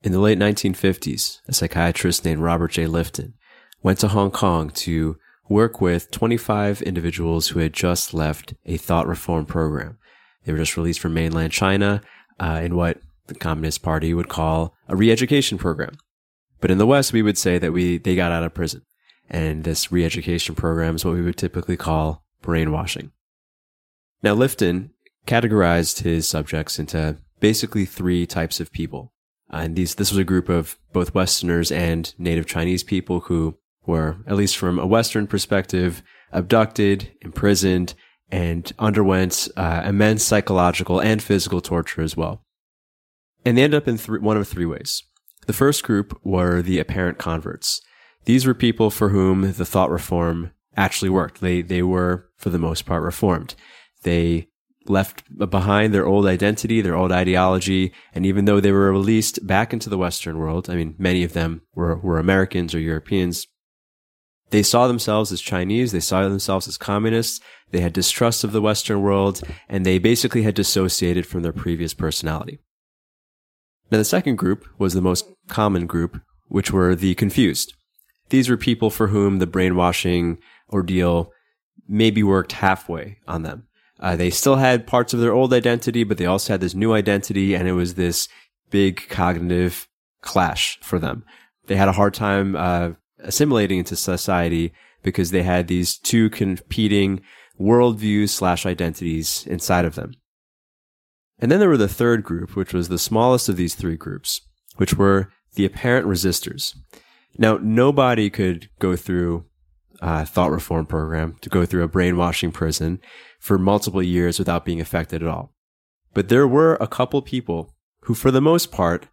In the late 1950s, a psychiatrist named Robert J. Lifton went to Hong Kong to work with 25 individuals who had just left a thought reform program. They were just released from mainland China uh, in what the Communist Party would call a re-education program. But in the West, we would say that we they got out of prison, and this re-education program is what we would typically call brainwashing. Now, Lifton categorized his subjects into basically three types of people. Uh, and these, this was a group of both Westerners and native Chinese people who were, at least from a Western perspective, abducted, imprisoned, and underwent uh, immense psychological and physical torture as well. And they ended up in th- one of three ways. The first group were the apparent converts. These were people for whom the thought reform actually worked. They, they were, for the most part, reformed. They left behind their old identity, their old ideology. And even though they were released back into the Western world, I mean, many of them were, were Americans or Europeans. They saw themselves as Chinese. They saw themselves as communists. They had distrust of the Western world and they basically had dissociated from their previous personality. Now, the second group was the most common group, which were the confused. These were people for whom the brainwashing ordeal maybe worked halfway on them. Uh, they still had parts of their old identity, but they also had this new identity, and it was this big cognitive clash for them. They had a hard time uh, assimilating into society because they had these two competing worldviews slash identities inside of them. And then there were the third group, which was the smallest of these three groups, which were the apparent resistors. Now, nobody could go through a thought reform program to go through a brainwashing prison for multiple years without being affected at all. But there were a couple people who, for the most part,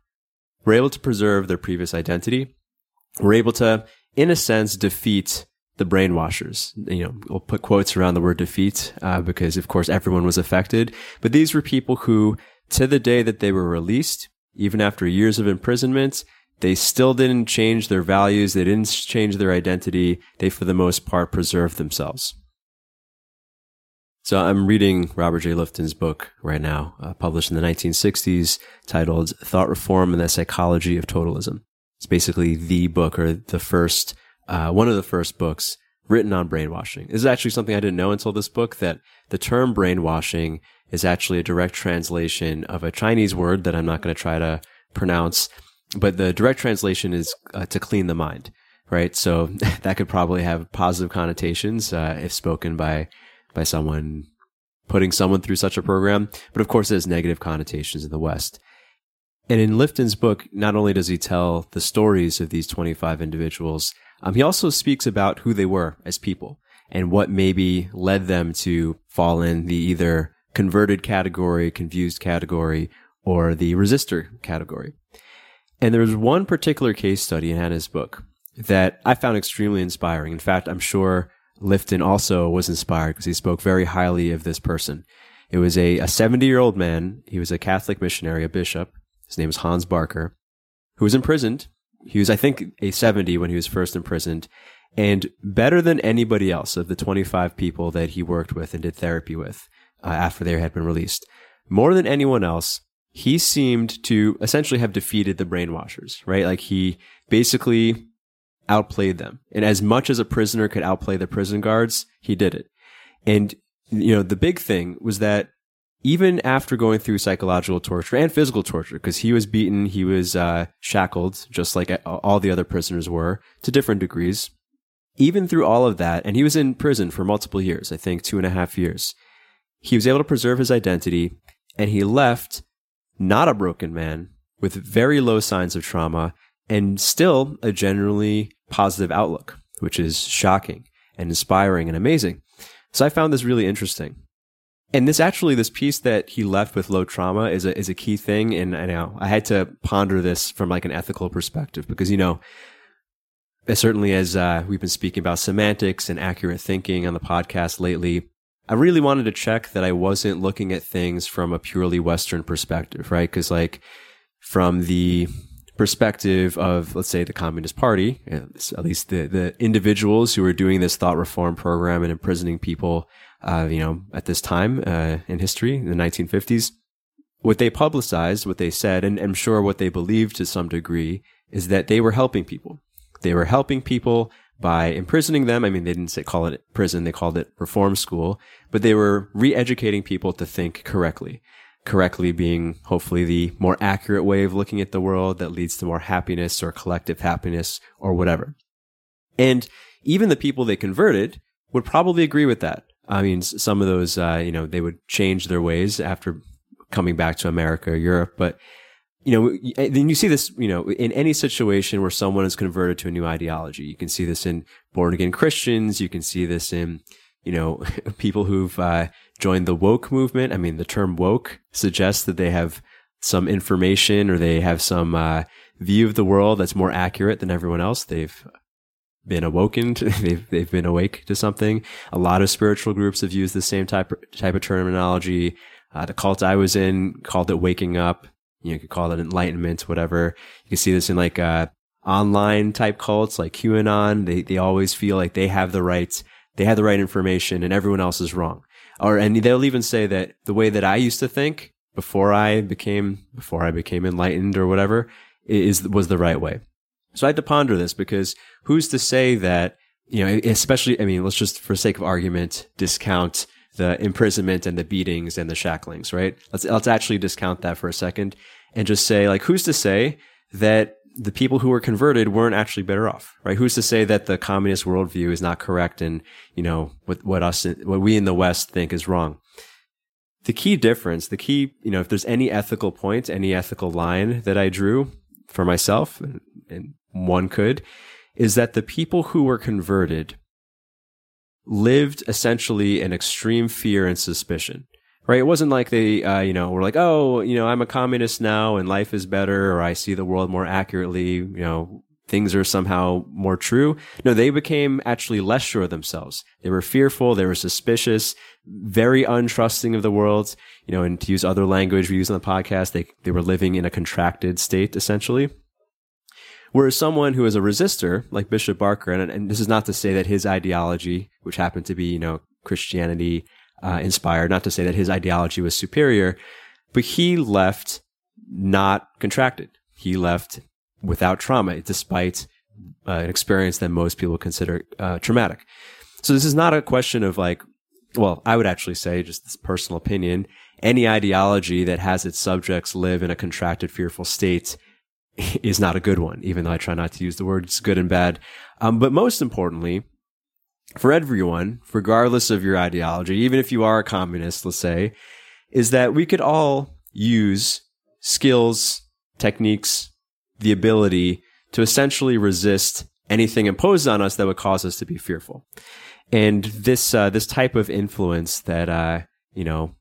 were able to preserve their previous identity, were able to, in a sense, defeat the brainwashers. You know, we'll put quotes around the word defeat uh, because, of course, everyone was affected. But these were people who, to the day that they were released, even after years of imprisonment, they still didn't change their values. They didn't change their identity. They, for the most part, preserved themselves. So I'm reading Robert J. Lifton's book right now, uh, published in the 1960s, titled Thought Reform and the Psychology of Totalism. It's basically the book or the first, uh, one of the first books written on brainwashing. This is actually something I didn't know until this book that the term brainwashing is actually a direct translation of a Chinese word that I'm not going to try to pronounce, but the direct translation is uh, to clean the mind, right? So that could probably have positive connotations uh, if spoken by by someone putting someone through such a program. But of course, it has negative connotations in the West. And in Lifton's book, not only does he tell the stories of these 25 individuals, um, he also speaks about who they were as people and what maybe led them to fall in the either converted category, confused category, or the resistor category. And there was one particular case study in Hannah's book that I found extremely inspiring. In fact, I'm sure Lifton also was inspired because he spoke very highly of this person. It was a, a 70 year old man. He was a Catholic missionary, a bishop. His name was Hans Barker, who was imprisoned. He was, I think, a 70 when he was first imprisoned. And better than anybody else of the 25 people that he worked with and did therapy with uh, after they had been released, more than anyone else, he seemed to essentially have defeated the brainwashers, right? Like he basically outplayed them. And as much as a prisoner could outplay the prison guards, he did it. And, you know, the big thing was that even after going through psychological torture and physical torture, because he was beaten, he was uh, shackled, just like all the other prisoners were, to different degrees. Even through all of that, and he was in prison for multiple years, I think two and a half years, he was able to preserve his identity, and he left not a broken man with very low signs of trauma and still a generally positive outlook, which is shocking and inspiring and amazing. So I found this really interesting. And this actually, this piece that he left with low trauma is a, is a key thing. And I know I had to ponder this from like an ethical perspective because, you know, certainly as uh, we've been speaking about semantics and accurate thinking on the podcast lately, I really wanted to check that I wasn't looking at things from a purely Western perspective, right? Because like from the perspective of, let's say, the Communist Party, at least the, the individuals who were doing this thought reform program and imprisoning people, uh, you know, at this time uh, in history, in the 1950s, what they publicized, what they said, and I'm sure what they believed to some degree is that they were helping people. They were helping people by imprisoning them. I mean, they didn't say, call it prison. They called it reform school, but they were re-educating people to think correctly. Correctly being hopefully the more accurate way of looking at the world that leads to more happiness or collective happiness or whatever. And even the people they converted would probably agree with that. I mean, some of those, uh, you know, they would change their ways after coming back to America or Europe, but you know, then you see this, you know, in any situation where someone is converted to a new ideology. You can see this in born again Christians. You can see this in, you know, people who've uh, joined the woke movement. I mean, the term woke suggests that they have some information or they have some uh, view of the world that's more accurate than everyone else. They've been awoken. To, they've they've been awake to something. A lot of spiritual groups have used the same type type of terminology. Uh, the cult I was in called it waking up. You, know, could call it enlightenment, whatever. You can see this in like uh, online type cults like QAnon. They they always feel like they have the right they have the right information and everyone else is wrong. Or and they'll even say that the way that I used to think before I became before I became enlightened or whatever is was the right way. So I had to ponder this because who's to say that you know, especially I mean, let's just for sake of argument discount the imprisonment and the beatings and the shacklings, right? Let's let's actually discount that for a second and just say like who's to say that the people who were converted weren't actually better off, right? Who's to say that the communist worldview is not correct and, you know, what, what us, what we in the West think is wrong? The key difference, the key, you know, if there's any ethical point, any ethical line that I drew for myself, and, and one could, is that the people who were converted lived essentially in extreme fear and suspicion. Right? It wasn't like they, uh, you know, were like, oh, you know, I'm a communist now and life is better, or I see the world more accurately. You know, things are somehow more true. No, they became actually less sure of themselves. They were fearful. They were suspicious, very untrusting of the world. You know, and to use other language we use on the podcast, they, they were living in a contracted state essentially. Whereas someone who is a resistor, like Bishop Barker, and, and this is not to say that his ideology, which happened to be, you know, Christianity uh, inspired, not to say that his ideology was superior, but he left not contracted. He left without trauma, despite uh, an experience that most people consider uh, traumatic. So this is not a question of like, well, I would actually say, just this personal opinion, any ideology that has its subjects live in a contracted, fearful state is not a good one, even though I try not to use the words good and bad. Um, but most importantly, for everyone, regardless of your ideology, even if you are a communist, let's say, is that we could all use skills, techniques, the ability to essentially resist anything imposed on us that would cause us to be fearful. And this, uh, this type of influence that, uh, you know,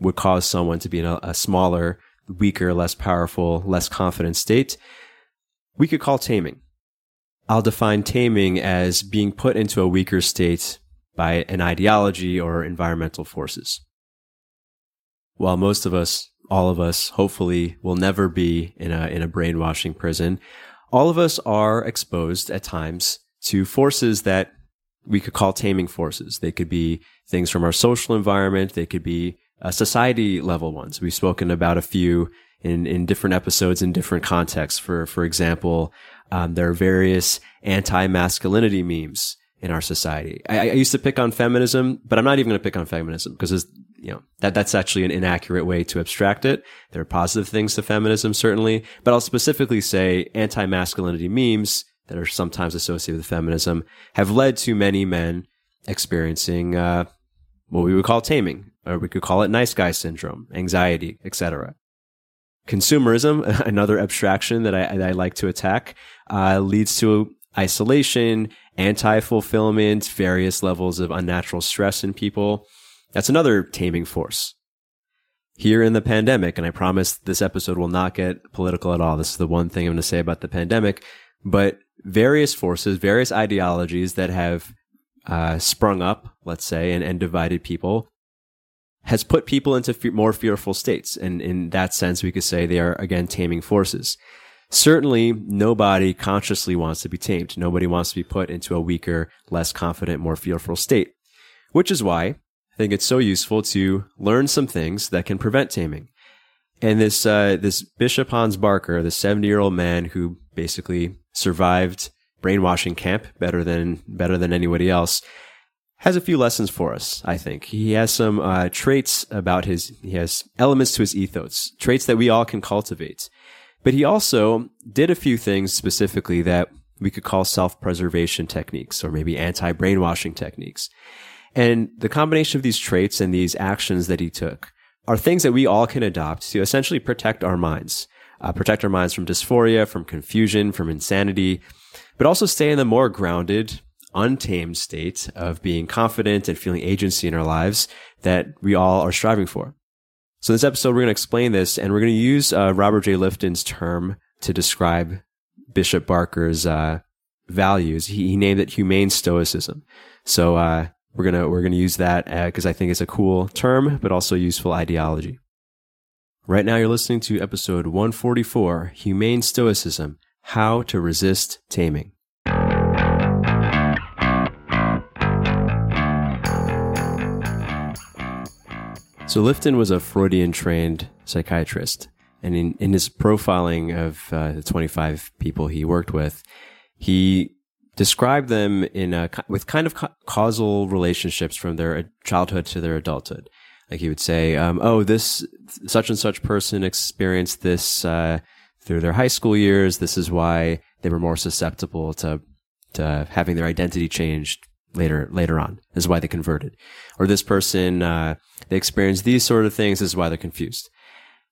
would cause someone to be in a, a smaller, weaker, less powerful, less confident state, we could call taming. I'll define taming as being put into a weaker state by an ideology or environmental forces. While most of us, all of us, hopefully will never be in a, in a brainwashing prison, all of us are exposed at times to forces that we could call taming forces. They could be things from our social environment. They could be uh, society level ones. We've spoken about a few in, in different episodes in different contexts. For, for example, um, there are various anti-masculinity memes in our society. I, I, used to pick on feminism, but I'm not even going to pick on feminism because it's, you know, that, that's actually an inaccurate way to abstract it. There are positive things to feminism, certainly, but I'll specifically say anti-masculinity memes that are sometimes associated with feminism have led to many men experiencing, uh, what we would call taming, or we could call it nice guy syndrome, anxiety, etc. Consumerism, another abstraction that I, that I like to attack, uh, leads to isolation, anti-fulfillment, various levels of unnatural stress in people. That's another taming force. Here in the pandemic, and I promise this episode will not get political at all. This is the one thing I'm going to say about the pandemic, but various forces, various ideologies that have uh, sprung up, let's say, and, and divided people has put people into fe- more fearful states. And in that sense, we could say they are, again, taming forces. Certainly, nobody consciously wants to be tamed. Nobody wants to be put into a weaker, less confident, more fearful state. Which is why I think it's so useful to learn some things that can prevent taming. And this, uh, this Bishop Hans Barker, the 70 year old man who basically survived brainwashing camp better than, better than anybody else, has a few lessons for us, I think. He has some uh, traits about his, he has elements to his ethos, traits that we all can cultivate. But he also did a few things specifically that we could call self-preservation techniques or maybe anti-brainwashing techniques. And the combination of these traits and these actions that he took are things that we all can adopt to essentially protect our minds, uh, protect our minds from dysphoria, from confusion, from insanity, but also stay in the more grounded, untamed state of being confident and feeling agency in our lives that we all are striving for. So in this episode, we're going to explain this and we're going to use uh, Robert J. Lifton's term to describe Bishop Barker's uh, values. He, he, named it humane stoicism. So uh, we're gonna we're gonna use that because uh, I think it's a cool term, but also useful ideology. Right now, you're listening to episode 144, Humane Stoicism: How to Resist Taming. So Lifton was a Freudian trained psychiatrist. And in, in his profiling of uh, the 25 people he worked with, he described them in a, with kind of causal relationships from their childhood to their adulthood. Like he would say, um, "Oh, this such and such person experienced this uh, through their high school years. This is why they were more susceptible to to having their identity changed later later on. This is why they converted. Or this person uh, they experienced these sort of things. This is why they're confused.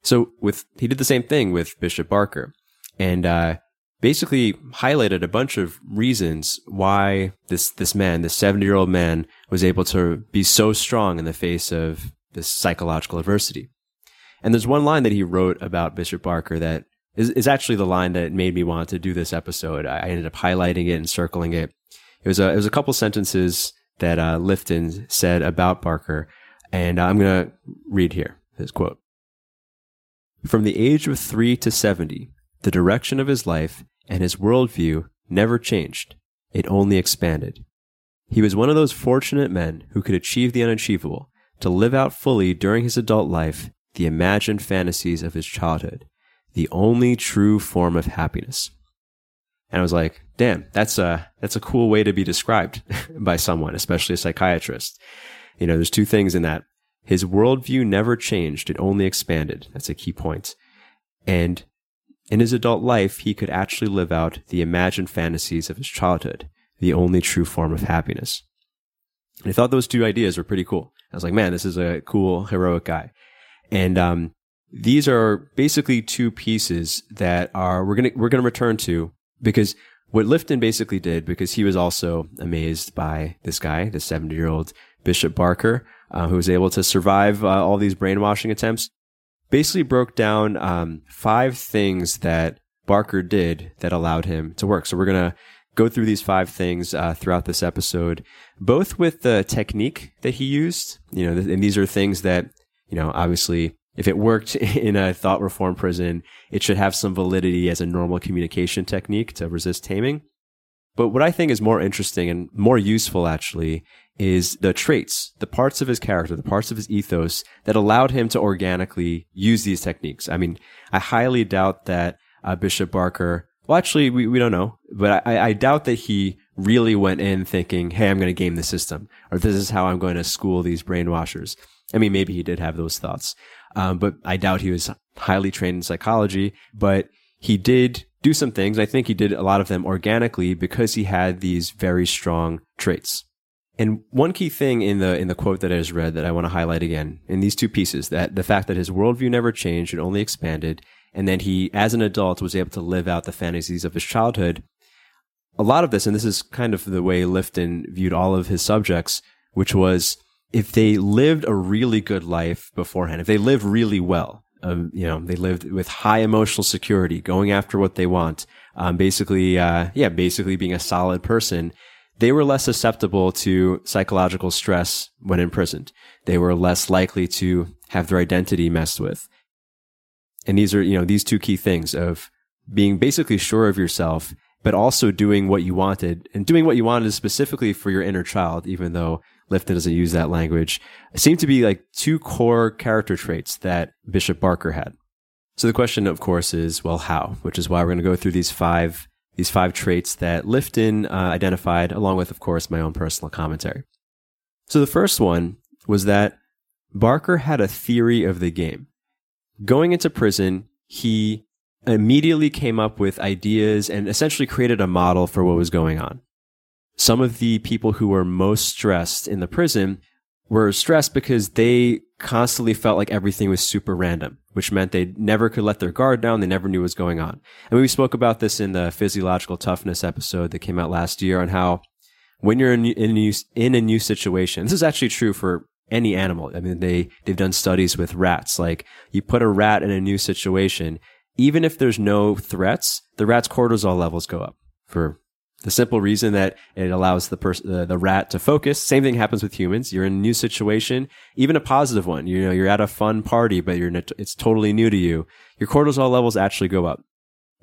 So with he did the same thing with Bishop Barker, and uh, basically highlighted a bunch of reasons why this this man, this seventy year old man, was able to be so strong in the face of this psychological adversity. And there's one line that he wrote about Bishop Barker that is, is actually the line that made me want to do this episode. I ended up highlighting it and circling it. It was a, it was a couple sentences that uh, Lifton said about Barker, and I'm going to read here his quote. From the age of three to 70, the direction of his life and his worldview never changed. It only expanded. He was one of those fortunate men who could achieve the unachievable, to live out fully during his adult life the imagined fantasies of his childhood, the only true form of happiness. And I was like, damn, that's a, that's a cool way to be described by someone, especially a psychiatrist. You know, there's two things in that. His worldview never changed. It only expanded. That's a key point. And in his adult life, he could actually live out the imagined fantasies of his childhood, the only true form of happiness. And I thought those two ideas were pretty cool. I was like, man, this is a cool, heroic guy. And, um, these are basically two pieces that are, we're to, we're going to return to because what Lifton basically did, because he was also amazed by this guy, the 70 year old Bishop Barker, uh, who was able to survive uh, all these brainwashing attempts, basically broke down um, five things that Barker did that allowed him to work. So we're going to go through these five things uh, throughout this episode, both with the technique that he used, you know, and these are things that, you know, obviously if it worked in a thought reform prison, it should have some validity as a normal communication technique to resist taming. But what I think is more interesting and more useful actually is the traits, the parts of his character, the parts of his ethos that allowed him to organically use these techniques. I mean, I highly doubt that uh, Bishop Barker, well, actually, we, we don't know, but I, I doubt that he really went in thinking, Hey, I'm going to game the system or this is how I'm going to school these brainwashers. I mean, maybe he did have those thoughts. Um, but I doubt he was highly trained in psychology, but he did do some things. I think he did a lot of them organically because he had these very strong traits. And one key thing in the in the quote that I just read that I want to highlight again in these two pieces that the fact that his worldview never changed, it only expanded, and then he, as an adult, was able to live out the fantasies of his childhood. A lot of this, and this is kind of the way Lifton viewed all of his subjects, which was if they lived a really good life beforehand, if they lived really well, um, you know, they lived with high emotional security, going after what they want. Um, basically, uh, yeah, basically being a solid person. They were less susceptible to psychological stress when imprisoned. They were less likely to have their identity messed with. And these are, you know, these two key things of being basically sure of yourself, but also doing what you wanted and doing what you wanted specifically for your inner child, even though Lifton doesn't use that language, seem to be like two core character traits that Bishop Barker had. So the question, of course, is, well, how? Which is why we're going to go through these five, these five traits that Lifton uh, identified, along with, of course, my own personal commentary. So the first one was that Barker had a theory of the game. Going into prison, he immediately came up with ideas and essentially created a model for what was going on. Some of the people who were most stressed in the prison were stressed because they constantly felt like everything was super random, which meant they never could let their guard down. They never knew what was going on. And we spoke about this in the physiological toughness episode that came out last year on how when you're in, in, a, new, in a new situation, this is actually true for any animal. I mean, they, they've done studies with rats. Like you put a rat in a new situation, even if there's no threats, the rat's cortisol levels go up for the simple reason that it allows the person, the, the rat to focus. Same thing happens with humans. You're in a new situation, even a positive one. You know, you're at a fun party, but you're, it's totally new to you. Your cortisol levels actually go up.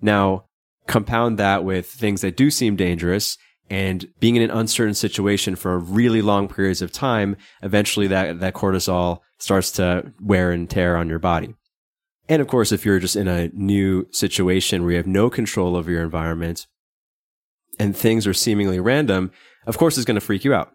Now, compound that with things that do seem dangerous and being in an uncertain situation for really long periods of time, eventually that, that cortisol starts to wear and tear on your body. And of course, if you're just in a new situation where you have no control over your environment, and things are seemingly random, of course is going to freak you out.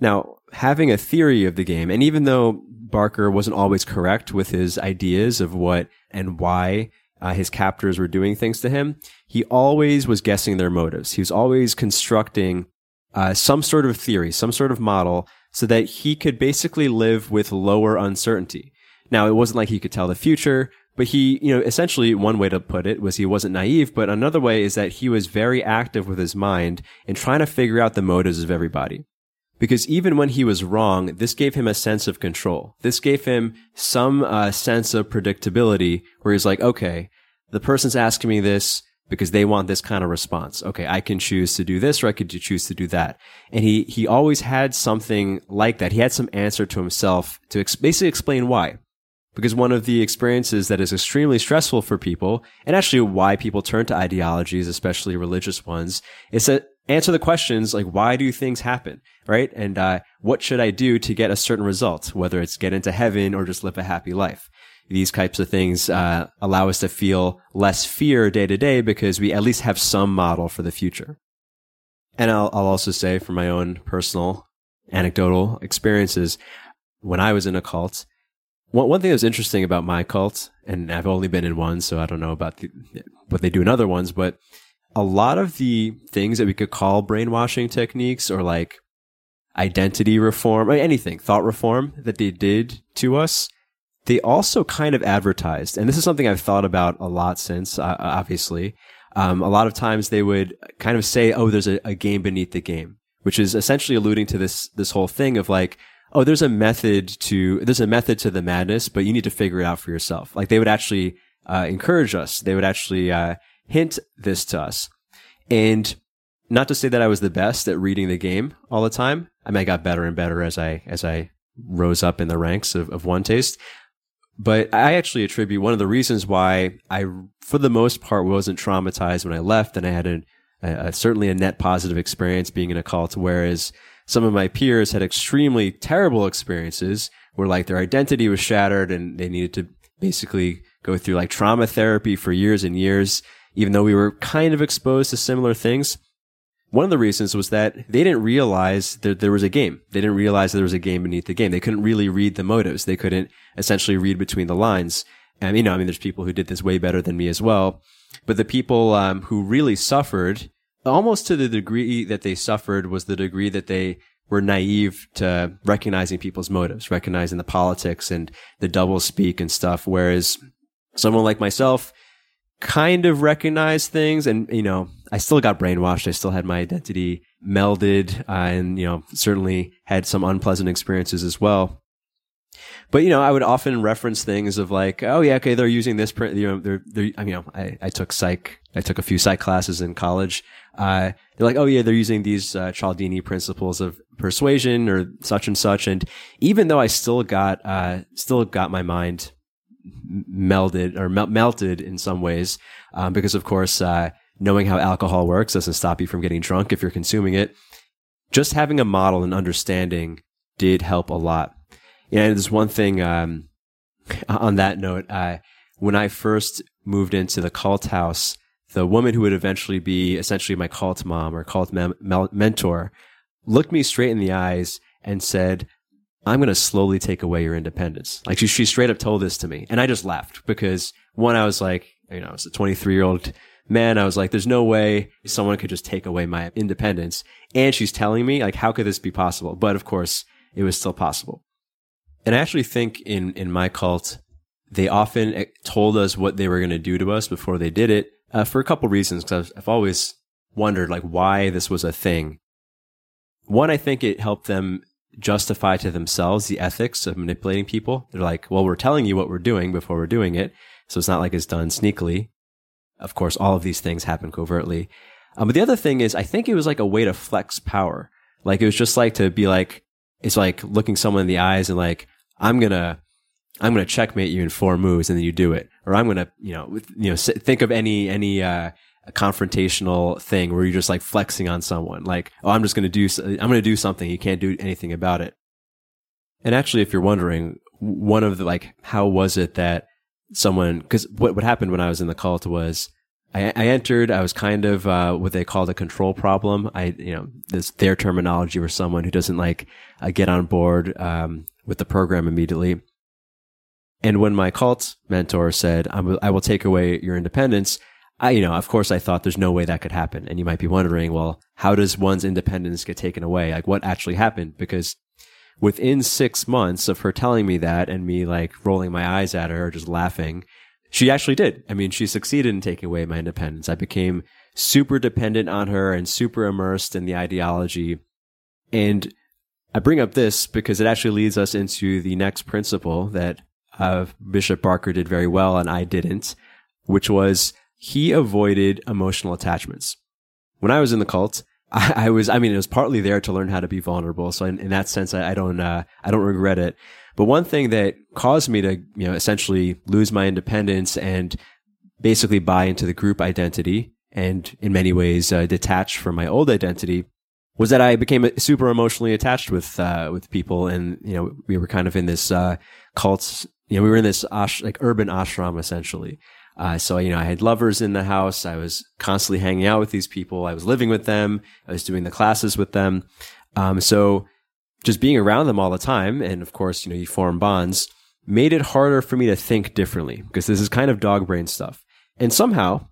Now, having a theory of the game, and even though Barker wasn't always correct with his ideas of what and why uh, his captors were doing things to him, he always was guessing their motives. He was always constructing uh, some sort of theory, some sort of model, so that he could basically live with lower uncertainty. Now, it wasn't like he could tell the future, but he, you know, essentially one way to put it was he wasn't naive, but another way is that he was very active with his mind in trying to figure out the motives of everybody. Because even when he was wrong, this gave him a sense of control. This gave him some uh, sense of predictability where he's like, okay, the person's asking me this because they want this kind of response. Okay, I can choose to do this or I could choose to do that. And he, he always had something like that. He had some answer to himself to ex- basically explain why because one of the experiences that is extremely stressful for people, and actually why people turn to ideologies, especially religious ones, is to answer the questions like, why do things happen? Right? And, uh, what should I do to get a certain result? Whether it's get into heaven or just live a happy life. These types of things, uh, allow us to feel less fear day to day because we at least have some model for the future. And I'll, I'll also say from my own personal anecdotal experiences, when I was in a cult, one, one thing that's interesting about my cult, and I've only been in one, so I don't know about the, what they do in other ones, but a lot of the things that we could call brainwashing techniques or like identity reform or anything, thought reform that they did to us, they also kind of advertised. And this is something I've thought about a lot since, uh, obviously. Um, a lot of times they would kind of say, oh, there's a, a game beneath the game, which is essentially alluding to this, this whole thing of like, oh, there's a method to, there's a method to the madness, but you need to figure it out for yourself. Like they would actually, uh, encourage us. They would actually, uh, hint this to us. And not to say that I was the best at reading the game all the time. I mean, I got better and better as I, as I rose up in the ranks of, of OneTaste. But I actually attribute one of the reasons why I, for the most part, wasn't traumatized when I left and I had a, a certainly a net positive experience being in a cult. Whereas some of my peers had extremely terrible experiences where like their identity was shattered and they needed to basically go through like trauma therapy for years and years, even though we were kind of exposed to similar things. One of the reasons was that they didn't realize that there was a game. They didn't realize that there was a game beneath the game. They couldn't really read the motives. They couldn't essentially read between the lines. And you know, I mean, there's people who did this way better than me as well. But the people um, who really suffered almost to the degree that they suffered was the degree that they were naive to recognizing people's motives, recognizing the politics and the double speak and stuff. Whereas someone like myself kind of recognized things and, you know, I still got brainwashed. I still had my identity melded uh, and, you know, certainly had some unpleasant experiences as well. But you know, I would often reference things of like, oh yeah, okay, they're using this print. You know, they're, they're. I mean, you know, I, I took psych. I took a few psych classes in college. Uh, they're like, oh yeah, they're using these uh, Cialdini principles of persuasion or such and such. And even though I still got, uh, still got my mind melded or mel- melted in some ways, um, because of course, uh, knowing how alcohol works doesn't stop you from getting drunk if you're consuming it. Just having a model and understanding did help a lot. Yeah, there's one thing um, on that note. Uh, when I first moved into the cult house, the woman who would eventually be essentially my cult mom or cult mem- mentor looked me straight in the eyes and said, I'm going to slowly take away your independence. Like she, she straight up told this to me. And I just laughed because one, I was like, you know, it's a 23 year old man. I was like, there's no way someone could just take away my independence. And she's telling me like, how could this be possible? But of course it was still possible. And I actually think in, in my cult, they often eh, told us what they were going to do to us before they did it uh, for a couple reasons. Cause I've, I've always wondered like why this was a thing. One, I think it helped them justify to themselves the ethics of manipulating people. They're like, well, we're telling you what we're doing before we're doing it. So it's not like it's done sneakily. Of course, all of these things happen covertly. Um, but the other thing is, I think it was like a way to flex power. Like it was just like to be like, it's like looking someone in the eyes and like, I'm gonna, I'm gonna checkmate you in four moves and then you do it. Or I'm gonna, you know, you know, think of any, any, uh, confrontational thing where you're just like flexing on someone. Like, oh, I'm just to do, I'm to do something. You can't do anything about it. And actually, if you're wondering, one of the like, how was it that someone, cause what, what happened when I was in the cult was I, I entered, I was kind of, uh, what they called a control problem. I, you know, this, their terminology for someone who doesn't like uh, get on board, um, with the program immediately. And when my cult mentor said, I will take away your independence, I, you know, of course I thought there's no way that could happen. And you might be wondering, well, how does one's independence get taken away? Like what actually happened? Because within six months of her telling me that and me like rolling my eyes at her, just laughing, she actually did. I mean, she succeeded in taking away my independence. I became super dependent on her and super immersed in the ideology. And I bring up this because it actually leads us into the next principle that uh, Bishop Barker did very well and I didn't, which was he avoided emotional attachments. When I was in the cult, I, I, was, I mean, it was partly there to learn how to be vulnerable. So in, in that sense, I, I don't, uh, I don't regret it. But one thing that caused me to, you know, essentially lose my independence and basically buy into the group identity and in many ways uh, detach from my old identity was that I became super emotionally attached with, uh, with people. And, you know, we were kind of in this, uh, cult, you know, we were in this ash, like urban ashram essentially. Uh, so, you know, I had lovers in the house. I was constantly hanging out with these people. I was living with them. I was doing the classes with them. Um, so just being around them all the time. And of course, you know, you form bonds made it harder for me to think differently because this is kind of dog brain stuff. And somehow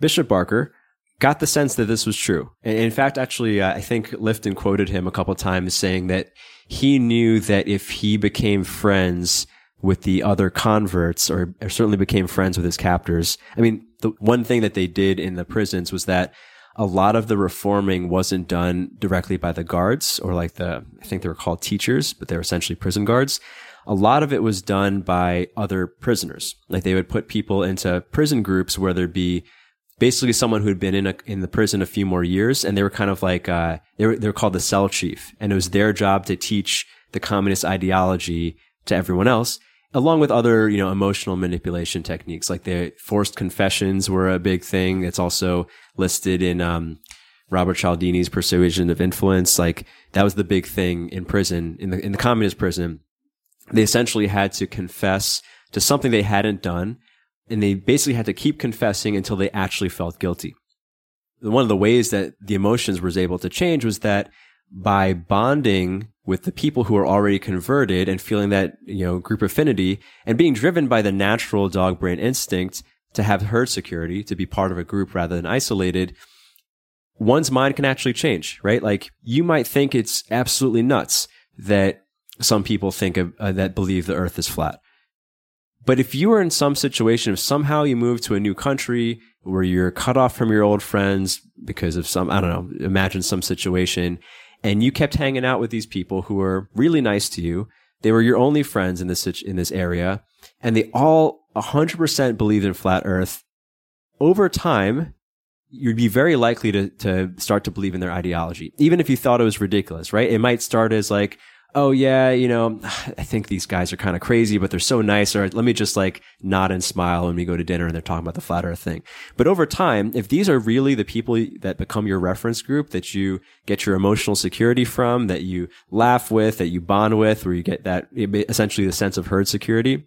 Bishop Barker got the sense that this was true. And in fact, actually, uh, I think Lifton quoted him a couple times saying that he knew that if he became friends with the other converts or, or, certainly became friends with his captors. I mean, the one thing that they did in the prisons was that a lot of the reforming wasn't done directly by the guards or like the, I think they were called teachers, but they were essentially prison guards. A lot of it was done by other prisoners. Like they would put people into prison groups where there'd be basically someone who had been in a, in the prison a few more years and they were kind of like, uh, they were, they were called the cell chief and it was their job to teach the communist ideology to everyone else along with other, you know, emotional manipulation techniques, like the forced confessions were a big thing. It's also listed in, um, Robert Cialdini's Persuasion of Influence. Like that was the big thing in prison, in the, in the communist prison. They essentially had to confess to something they hadn't done. And they basically had to keep confessing until they actually felt guilty. One of the ways that the emotions was able to change was that by bonding with the people who are already converted and feeling that, you know, group affinity and being driven by the natural dog brain instinct to have herd security, to be part of a group rather than isolated, one's mind can actually change, right? Like you might think it's absolutely nuts that some people think of, uh, that believe the earth is flat. But if you are in some situation, if somehow you move to a new country where you're cut off from your old friends because of some, I don't know, imagine some situation and you kept hanging out with these people who were really nice to you. They were your only friends in this in this area, and they all 100% believed in flat Earth. Over time, you'd be very likely to to start to believe in their ideology, even if you thought it was ridiculous. Right? It might start as like, oh yeah, you know, I think these guys are kind of crazy, but they're so nice. Or let me just like nod and smile when we go to dinner and they're talking about the flat earth thing. But over time, if these are really the people that become your reference group that you get your emotional security from, that you laugh with, that you bond with, where you get that essentially the sense of herd security,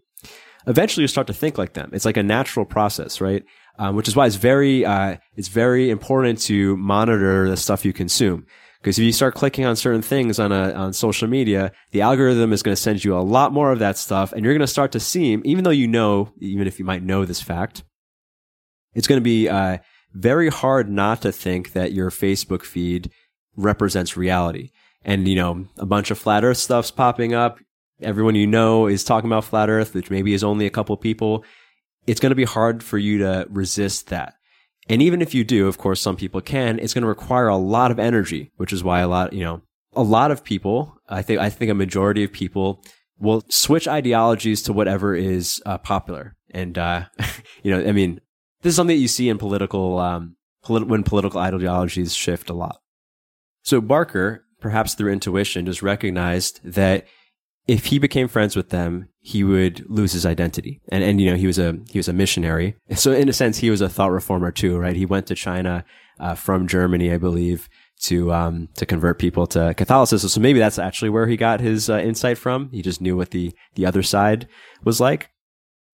eventually you start to think like them. It's like a natural process, right? Um, which is why it's very, uh, it's very important to monitor the stuff you consume. Because if you start clicking on certain things on a, on social media, the algorithm is going to send you a lot more of that stuff and you're going to start to see, even though you know, even if you might know this fact, it's going to be, uh, very hard not to think that your Facebook feed represents reality. And, you know, a bunch of flat earth stuff's popping up. Everyone you know is talking about flat earth, which maybe is only a couple people. It's going to be hard for you to resist that. And even if you do, of course, some people can, it's going to require a lot of energy, which is why a lot, you know, a lot of people, I think, I think a majority of people will switch ideologies to whatever is uh, popular. And, uh, you know, I mean, this is something that you see in political, um, polit- when political ideologies shift a lot. So Barker, perhaps through intuition, just recognized that if he became friends with them, he would lose his identity. And, and, you know, he was a, he was a missionary. So in a sense, he was a thought reformer too, right? He went to China, uh, from Germany, I believe, to, um, to convert people to Catholicism. So maybe that's actually where he got his, uh, insight from. He just knew what the, the other side was like.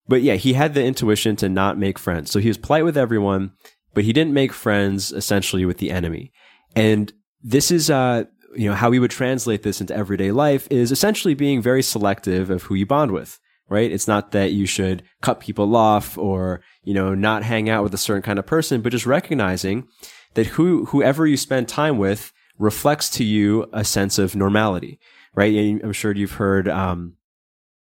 But yeah, he had the intuition to not make friends. So he was polite with everyone, but he didn't make friends essentially with the enemy. And this is, uh, you know, how we would translate this into everyday life is essentially being very selective of who you bond with, right? It's not that you should cut people off or, you know, not hang out with a certain kind of person, but just recognizing that who, whoever you spend time with reflects to you a sense of normality, right? And I'm sure you've heard, um,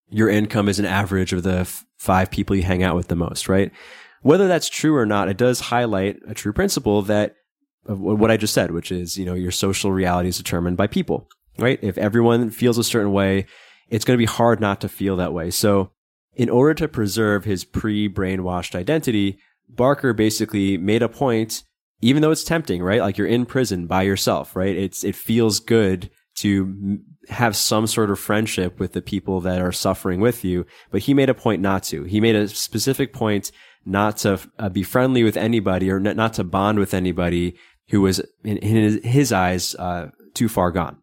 your income is an average of the f- five people you hang out with the most, right? Whether that's true or not, it does highlight a true principle that of what I just said, which is, you know, your social reality is determined by people, right? If everyone feels a certain way, it's going to be hard not to feel that way. So in order to preserve his pre-brainwashed identity, Barker basically made a point, even though it's tempting, right? Like you're in prison by yourself, right? It's, it feels good to have some sort of friendship with the people that are suffering with you. But he made a point not to. He made a specific point not to uh, be friendly with anybody or not to bond with anybody who was, in, in his, eyes, uh, too far gone.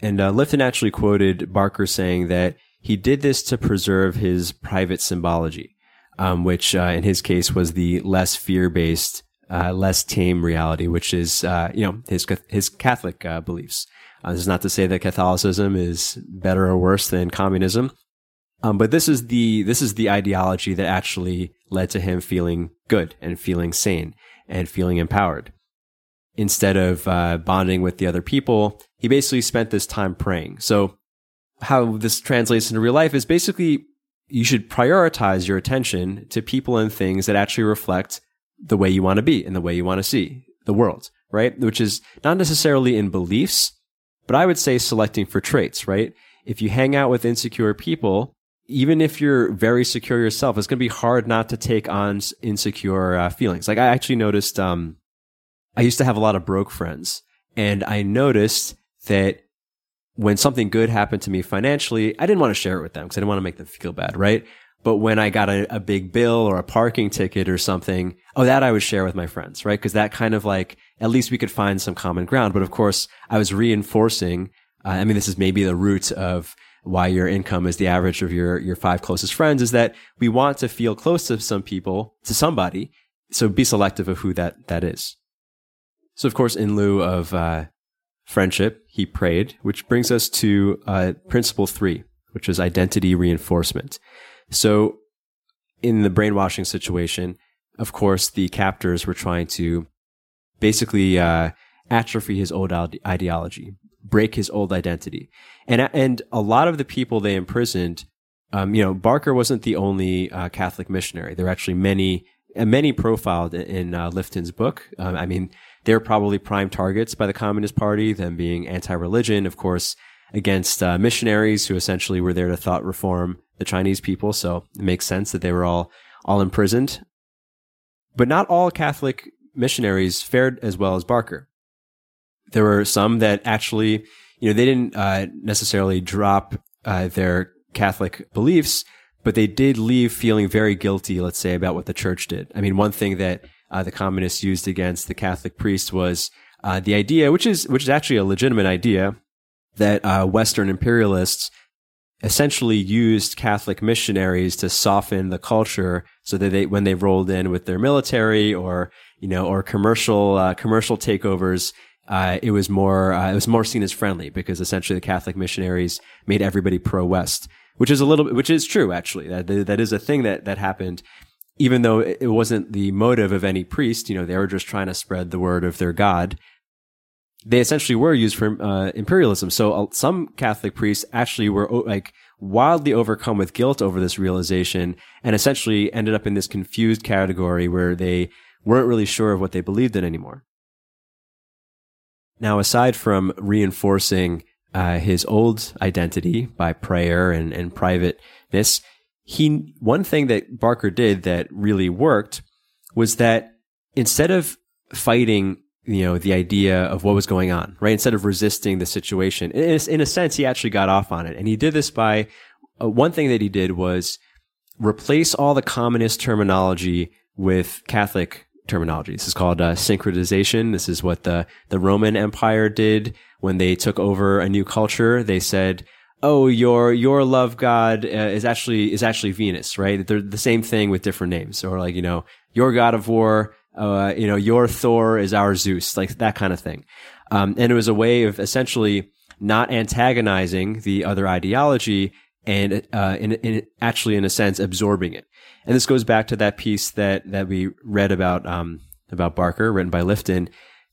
And uh, Lifton actually quoted Barker saying that he did this to preserve his private symbology, um, which uh, in his case was the less fear-based, uh, less tame reality, which is, uh, you know, his his Catholic uh, beliefs. Uh, this is not to say that Catholicism is better or worse than communism, um, but this is the this is the ideology that actually led to him feeling good and feeling sane and feeling empowered. Instead of uh, bonding with the other people, he basically spent this time praying. So, how this translates into real life is basically you should prioritize your attention to people and things that actually reflect the way you want to be and the way you want to see the world, right? Which is not necessarily in beliefs, but I would say selecting for traits, right? If you hang out with insecure people, even if you're very secure yourself, it's going to be hard not to take on insecure uh, feelings. Like I actually noticed, um, I used to have a lot of broke friends and I noticed that when something good happened to me financially, I didn't want to share it with them because I didn't want to make them feel bad, right? But when I got a, a, big bill or a parking ticket or something, oh, that I would share with my friends, right? Because that kind of like, at least we could find some common ground. But of course, I was reinforcing. Uh, I mean, this is maybe the root of why your income is the average of your, your five closest friends is that we want to feel close to some people, to somebody. So be selective of who that, that is. So of course, in lieu of, uh, friendship, he prayed, which brings us to, uh, principle three, which is identity reinforcement. So in the brainwashing situation, of course, the captors were trying to basically uh, atrophy his old ideology, break his old identity, and and a lot of the people they imprisoned, um, you know, Barker wasn't the only uh, Catholic missionary. There were actually many uh, many profiled in, in uh, Lifton's book. Um, I mean, they're probably prime targets by the Communist Party, them being anti-religion, of course, against uh, missionaries who essentially were there to thought reform the Chinese people. So it makes sense that they were all, all imprisoned. But not all Catholic missionaries fared as well as Barker. There were some that actually, you know, they didn't uh, necessarily drop uh, their Catholic beliefs, but they did leave feeling very guilty, let's say, about what the church did. I mean, one thing that uh, the communists used against the Catholic priests was uh, the idea, which is which is actually a legitimate idea, that uh, Western imperialists essentially used Catholic missionaries to soften the culture so that they, when they rolled in with their military or, you know, or commercial, uh, commercial takeovers, uh, it was more, uh, it was more seen as friendly because essentially the Catholic missionaries made everybody pro-West, which is a little bit, which is true actually. That, that is a thing that, that happened. Even though it wasn't the motive of any priest, you know, they were just trying to spread the word of their God they essentially were used for uh, imperialism. So uh, some Catholic priests actually were like wildly overcome with guilt over this realization and essentially ended up in this confused category where they weren't really sure of what they believed in anymore. Now, aside from reinforcing uh, his old identity by prayer and, and privateness, he one thing that Barker did that really worked was that instead of fighting you know, the idea of what was going on, right? Instead of resisting the situation. In a, sense, he actually got off on it. And he did this by uh, one thing that he did was replace all the communist terminology with Catholic terminology. This is called uh, syncretization. This is what the, the Roman Empire did when they took over a new culture. They said, oh, your your love god uh, is actually is actually Venus, right? They're the same thing with different names, or like you know, your god of war uh, you know, your Thor is our Zeus, like that kind of thing. Um, and it was a way of essentially not antagonizing the other ideology and uh, in, in, actually, in a sense, absorbing it. And this goes back to that piece that that we read about um, about Barker, written by Lifton,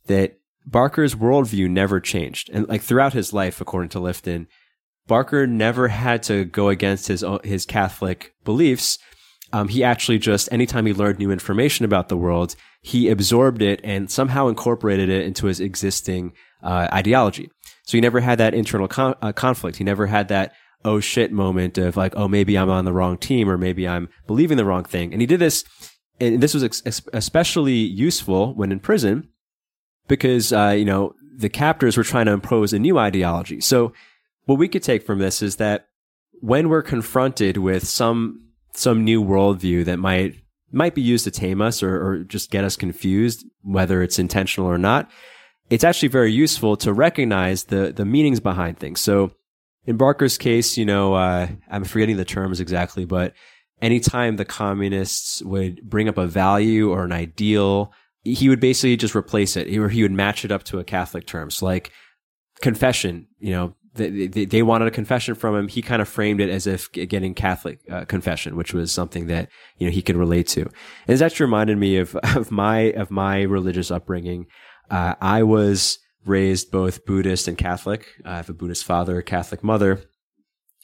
that Barker's worldview never changed, and like throughout his life, according to Lifton, Barker never had to go against his his Catholic beliefs um, he actually just anytime he learned new information about the world, he absorbed it and somehow incorporated it into his existing uh, ideology. So he never had that internal con- uh, conflict. He never had that oh shit moment of like oh maybe I'm on the wrong team or maybe I'm believing the wrong thing. And he did this, and this was ex- especially useful when in prison because uh, you know the captors were trying to impose a new ideology. So what we could take from this is that when we're confronted with some some new worldview that might might be used to tame us or, or just get us confused, whether it's intentional or not. It's actually very useful to recognize the the meanings behind things. So in Barker's case, you know, uh, I'm forgetting the terms exactly, but anytime the communists would bring up a value or an ideal, he would basically just replace it, or he would match it up to a Catholic term. So like confession, you know, they, they, wanted a confession from him. He kind of framed it as if getting Catholic uh, confession, which was something that you know he could relate to. And it's actually reminded me of of my of my religious upbringing. Uh, I was raised both Buddhist and Catholic. I have a Buddhist father, a Catholic mother.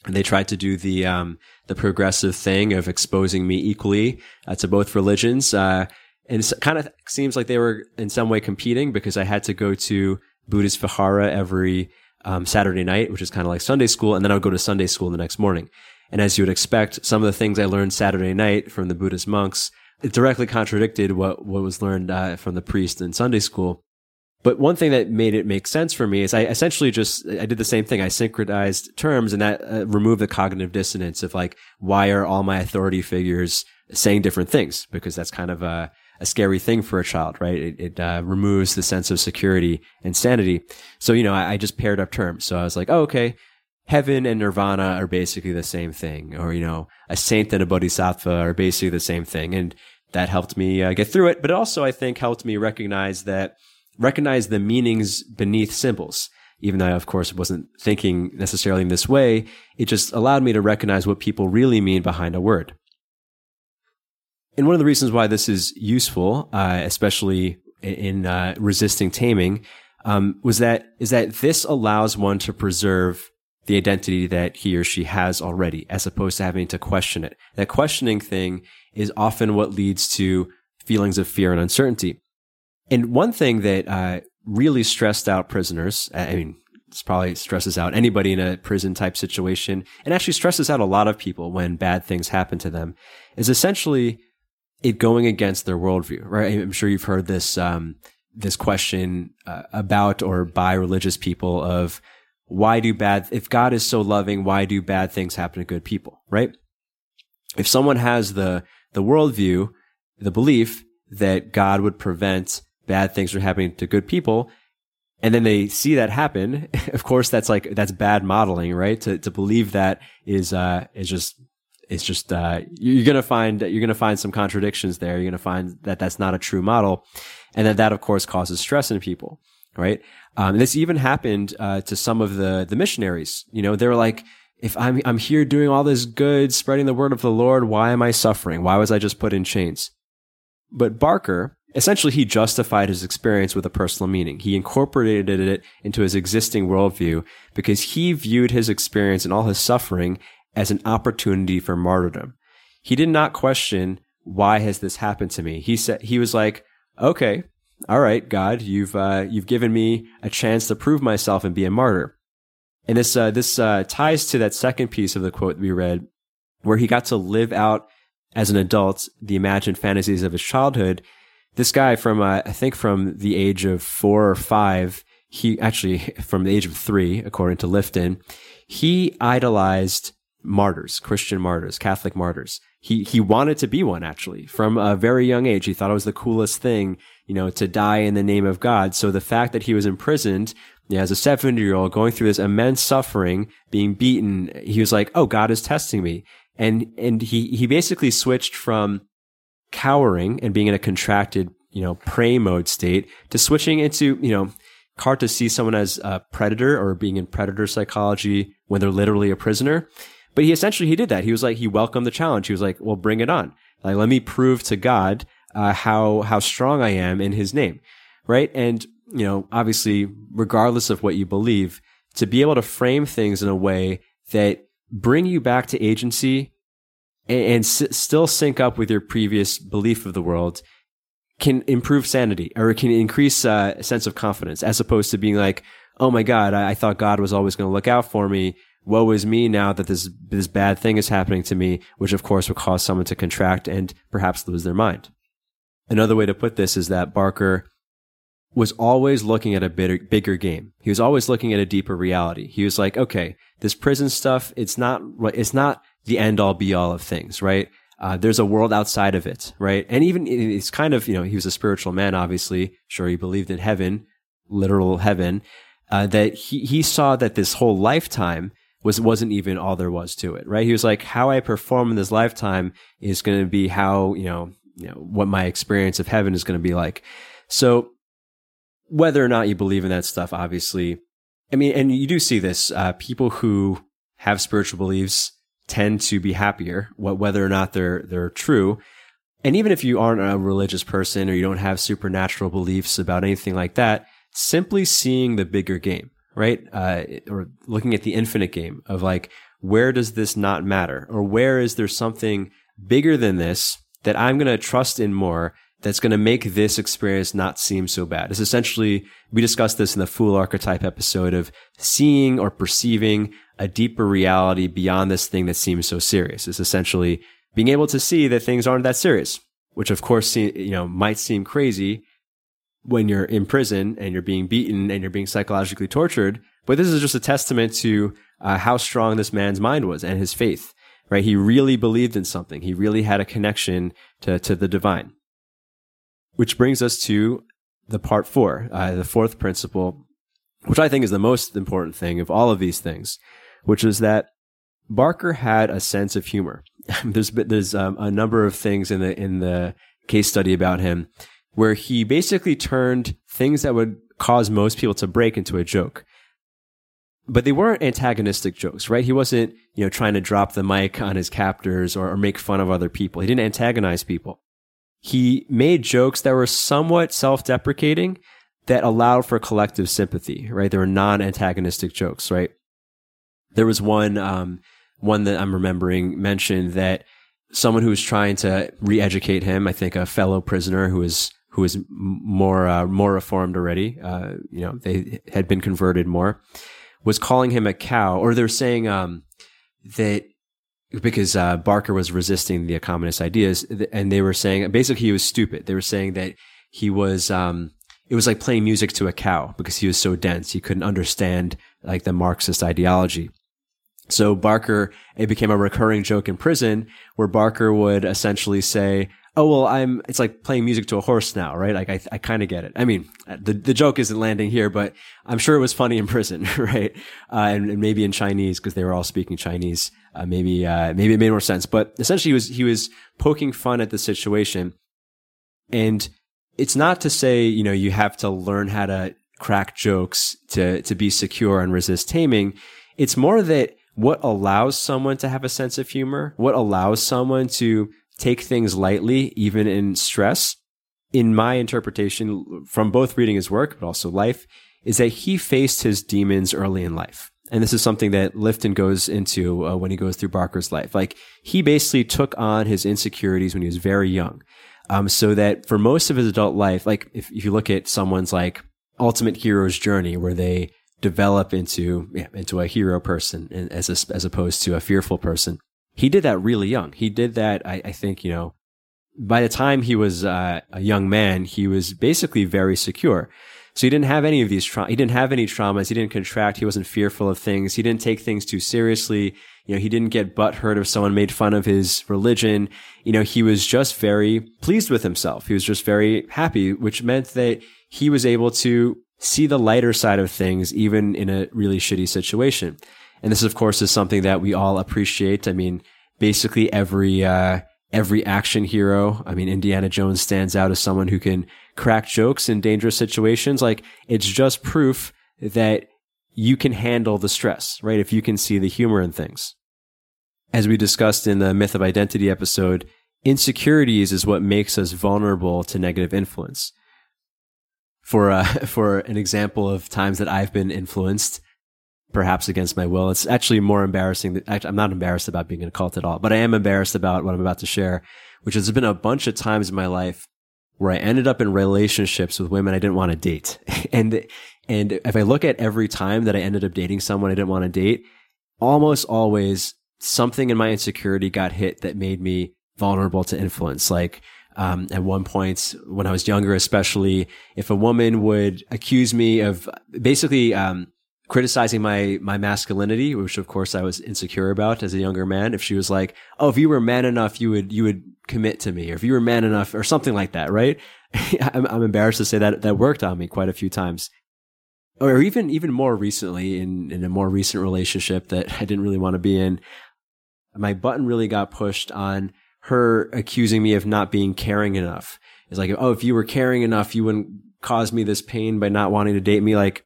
And they tried to do the um, the progressive thing of exposing me equally uh, to both religions. Uh, and it kind of seems like they were in some way competing because I had to go to Buddhist Vihara every um, Saturday night, which is kind of like Sunday school, and then I would go to Sunday school the next morning. And as you would expect, some of the things I learned Saturday night from the Buddhist monks it directly contradicted what what was learned uh, from the priest in Sunday school. But one thing that made it make sense for me is I essentially just I did the same thing. I syncretized terms, and that uh, removed the cognitive dissonance of like why are all my authority figures saying different things? Because that's kind of a a scary thing for a child, right? It, it uh, removes the sense of security and sanity. So, you know, I, I, just paired up terms. So I was like, oh, okay, heaven and nirvana are basically the same thing. Or, you know, a saint and a bodhisattva are basically the same thing. And that helped me uh, get through it. But it also, I think, helped me recognize that, recognize the meanings beneath symbols. Even though I, of course, wasn't thinking necessarily in this way, it just allowed me to recognize what people really mean behind a word. And one of the reasons why this is useful, uh, especially in uh, resisting taming, um, was that is that this allows one to preserve the identity that he or she has already, as opposed to having to question it. That questioning thing is often what leads to feelings of fear and uncertainty. And one thing that uh, really stressed out prisoners, I mean, this probably stresses out anybody in a prison type situation, and actually stresses out a lot of people when bad things happen to them, is essentially it going against their worldview, right? I'm sure you've heard this um, this question uh, about or by religious people of why do bad if God is so loving, why do bad things happen to good people, right? If someone has the the worldview, the belief that God would prevent bad things from happening to good people, and then they see that happen. Of course, that's like, that's bad modeling, right? To, to believe that is, uh, is just, it's just, uh, you're going to find, that you're going to find some contradictions there. You're going to find that that's not a true model. And that that, of course, causes stress in people, right? Um, this even happened, uh, to some of the, the missionaries. You know, they were like, if I'm, I'm here doing all this good, spreading the word of the Lord, why am I suffering? Why was I just put in chains? But Barker, essentially, he justified his experience with a personal meaning. He incorporated it into his existing worldview because he viewed his experience and all his suffering as an opportunity for martyrdom. He did not question, why has this happened to me? He said, he was like, okay, all right, God, you've, uh, you've given me a chance to prove myself and be a martyr. And this, uh, this, uh, ties to that second piece of the quote we read, where he got to live out as an adult the imagined fantasies of his childhood. This guy from, uh, I think from the age of four or five, he actually from the age of three, according to Lifton, he idolized martyrs, Christian martyrs, Catholic martyrs. He, he wanted to be one actually from a very young age. He thought it was the coolest thing, you know, to die in the name of God. So the fact that he was imprisoned yeah, as a 70 year old going through this immense suffering, being beaten, he was like, Oh, God is testing me. And, and he, he basically switched from cowering and being in a contracted, you know, prey mode state to switching into, you know, hard to see someone as a predator or being in predator psychology when they're literally a prisoner. But he essentially, he did that. He was like, he welcomed the challenge. He was like, well, bring it on. Like, let me prove to God, uh, how, how strong I am in his name. Right. And you know, obviously, regardless of what you believe, to be able to frame things in a way that bring you back to agency and, and s- still sync up with your previous belief of the world can improve sanity or it can increase uh, a sense of confidence as opposed to being like, oh my God, I, I thought God was always going to look out for me. Woe is me now that this, this bad thing is happening to me, which of course would cause someone to contract and perhaps lose their mind. Another way to put this is that Barker was always looking at a bigger, bigger game. He was always looking at a deeper reality. He was like, okay, this prison stuff, it's not, it's not the end all be all of things, right? Uh, there's a world outside of it, right? And even it's kind of, you know, he was a spiritual man, obviously. Sure, he believed in heaven, literal heaven. Uh, that he he saw that this whole lifetime was wasn't even all there was to it, right? He was like, how I perform in this lifetime is going to be how you know, you know, what my experience of heaven is going to be like. So whether or not you believe in that stuff, obviously, I mean, and you do see this, uh, people who have spiritual beliefs tend to be happier, whether or not they're, they're true. And even if you aren't a religious person or you don't have supernatural beliefs about anything like that, simply seeing the bigger game, right? Uh, or looking at the infinite game of like, where does this not matter? Or where is there something bigger than this that I'm going to trust in more that's going to make this experience not seem so bad. It's essentially, we discussed this in the Fool archetype episode of seeing or perceiving a deeper reality beyond this thing that seems so serious. It's essentially being able to see that things aren't that serious, which of course, you know, might seem crazy when you're in prison and you're being beaten and you're being psychologically tortured. But this is just a testament to uh, how strong this man's mind was and his faith, right? He really believed in something. He really had a connection to, to the divine. Which brings us to the part four, uh, the fourth principle, which I think is the most important thing of all of these things, which is that Barker had a sense of humor. there's there's um, a number of things in the in the case study about him where he basically turned things that would cause most people to break into a joke. But they weren't antagonistic jokes, right? He wasn't, you know, trying to drop the mic on his captors or, or make fun of other people. He didn't antagonize people he made jokes that were somewhat self-deprecating that allowed for collective sympathy, right? They were non-antagonistic jokes, right? There was one, um, one that I'm remembering mentioned that someone who was trying to re-educate him, I think a fellow prisoner who was, who was more, uh, more reformed already, uh, you know, they had been converted more, was calling him a cow, or they're saying, um, that because uh, Barker was resisting the communist ideas, and they were saying basically he was stupid. They were saying that he was. Um, it was like playing music to a cow because he was so dense. He couldn't understand like the Marxist ideology. So Barker, it became a recurring joke in prison where Barker would essentially say, oh well i'm it's like playing music to a horse now right? Like i, I kind of get it. I mean the, the joke isn't landing here but i'm sure it was funny in prison right? Uh, and, and, maybe in chinese because they were all speaking chinese. Uh, maybe uh, maybe it made more sense. But essentially he was he was poking fun at the situation. And it's not to say you know you have to learn how to crack jokes to to be secure and resist taming. It's more that what allows someone to have a sense of humor what allows someone to take things lightly, even in stress, in my interpretation from both reading his work, but also life, is that he faced his demons early in life. And this is something that Lifton goes into uh, when he goes through Barker's life. Like he basically took on his insecurities when he was very young. Um, so that for most of his adult life, like if, if you look at someone's like ultimate hero's journey where they develop into, yeah, into a hero person as, a, as opposed to a fearful person, he did that really young. He did that, I, I think, you know, by the time he was uh, a young man, he was basically very secure. So he didn't have any of these tra- he didn't have any traumas. He didn't contract. He wasn't fearful of things. He didn't take things too seriously. You know, he didn't get butthurt if someone made fun of his religion. You know, he was just very pleased with himself. He was just very happy, which meant that he was able to see the lighter side of things, even in a really shitty situation. And this, of course, is something that we all appreciate. I mean, basically every, uh, every action hero. I mean, Indiana Jones stands out as someone who can crack jokes in dangerous situations. Like it's just proof that you can handle the stress, right? If you can see the humor in things. As we discussed in the myth of identity episode, insecurities is what makes us vulnerable to negative influence. For, uh, for an example of times that I've been influenced, perhaps against my will. It's actually more embarrassing. That, I'm not embarrassed about being in a cult at all, but I am embarrassed about what I'm about to share, which has been a bunch of times in my life where I ended up in relationships with women I didn't want to date. and, and if I look at every time that I ended up dating someone I didn't want to date, almost always something in my insecurity got hit that made me vulnerable to influence. Like, um, at one point when I was younger, especially if a woman would accuse me of basically, um, criticizing my my masculinity, which of course I was insecure about as a younger man. If she was like, "Oh, if you were man enough, you would you would commit to me," or if you were man enough, or something like that, right? I'm, I'm embarrassed to say that that worked on me quite a few times, or even even more recently in in a more recent relationship that I didn't really want to be in. My button really got pushed on her accusing me of not being caring enough. It's like, oh, if you were caring enough, you wouldn't cause me this pain by not wanting to date me. Like,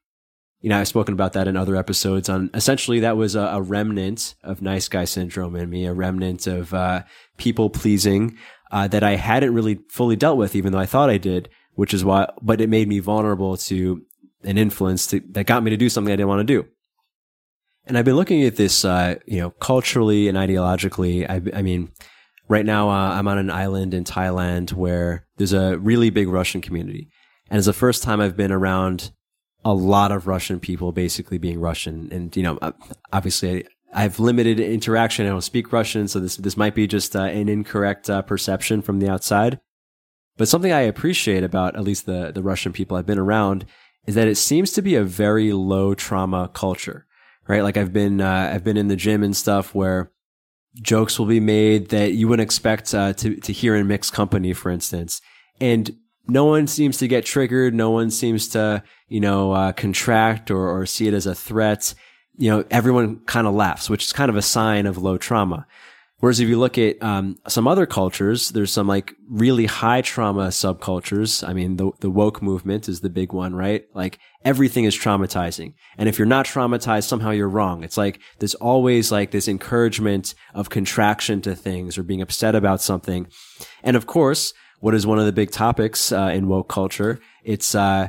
you know, I've spoken about that in other episodes on essentially that was a, a remnant of nice guy syndrome in me, a remnant of uh, people pleasing uh, that I hadn't really fully dealt with, even though I thought I did, which is why, but it made me vulnerable to an influence to, that got me to do something I didn't want to do. And I've been looking at this, uh, you know, culturally and ideologically. I, I mean, right now uh, I'm on an island in Thailand where there's a really big Russian community. And it's the first time I've been around a lot of Russian people basically being Russian. And, you know, uh, obviously I have limited interaction. I don't speak Russian. So this, this might be just uh, an incorrect uh, perception from the outside. But something I appreciate about at least the, the Russian people I've been around is that it seems to be a very low trauma culture, right? Like I've been, uh, I've been in the gym and stuff where jokes will be made that you wouldn't expect uh, to, to hear in mixed company, for instance. And no one seems to get triggered. No one seems to, you know, uh, contract or, or see it as a threat. You know, everyone kind of laughs, which is kind of a sign of low trauma. Whereas if you look at um, some other cultures, there's some like really high trauma subcultures. I mean, the the woke movement is the big one, right? Like everything is traumatizing, and if you're not traumatized, somehow you're wrong. It's like there's always like this encouragement of contraction to things or being upset about something, and of course, what is one of the big topics uh, in woke culture? It's uh,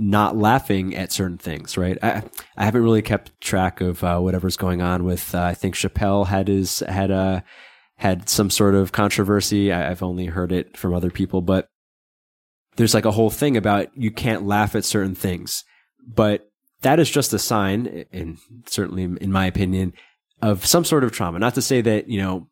not laughing at certain things, right? I, I haven't really kept track of uh, whatever's going on with. Uh, I think Chappelle had his had a uh, had some sort of controversy. I, I've only heard it from other people, but there's like a whole thing about you can't laugh at certain things, but that is just a sign, and certainly in my opinion, of some sort of trauma. Not to say that you know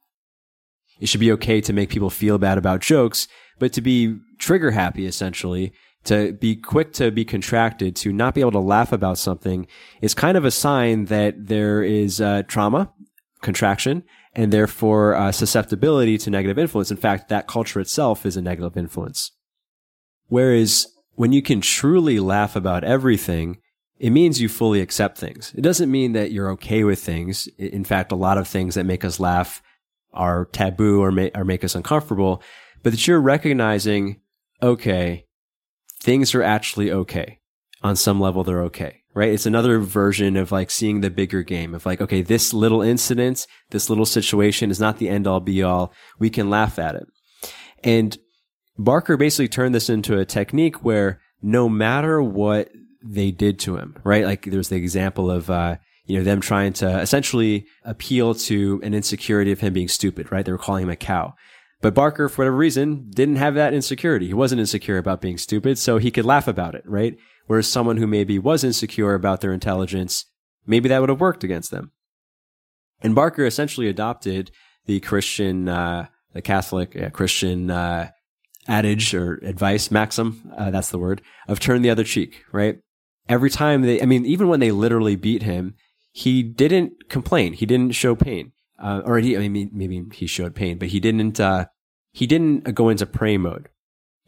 it should be okay to make people feel bad about jokes, but to be trigger happy essentially, to be quick to be contracted, to not be able to laugh about something is kind of a sign that there is uh, trauma, contraction, and therefore uh, susceptibility to negative influence. In fact, that culture itself is a negative influence. Whereas when you can truly laugh about everything, it means you fully accept things. It doesn't mean that you're okay with things. In fact, a lot of things that make us laugh are taboo or, or make us uncomfortable, but that you're recognizing, okay, things are actually okay. On some level, they're okay, right? It's another version of like seeing the bigger game of like, okay, this little incident, this little situation is not the end all be all. We can laugh at it. And Barker basically turned this into a technique where no matter what they did to him, right? Like there's the example of, uh, you know, them trying to essentially appeal to an insecurity of him being stupid, right? They were calling him a cow. But Barker, for whatever reason, didn't have that insecurity. He wasn't insecure about being stupid, so he could laugh about it, right? Whereas someone who maybe was insecure about their intelligence, maybe that would have worked against them. And Barker essentially adopted the Christian, uh, the Catholic uh, Christian uh, adage or advice, maxim, uh, that's the word, of turn the other cheek, right? Every time they, I mean, even when they literally beat him, he didn't complain. He didn't show pain. Uh, or he, I mean, maybe he showed pain, but he didn't, uh, he didn't go into prey mode.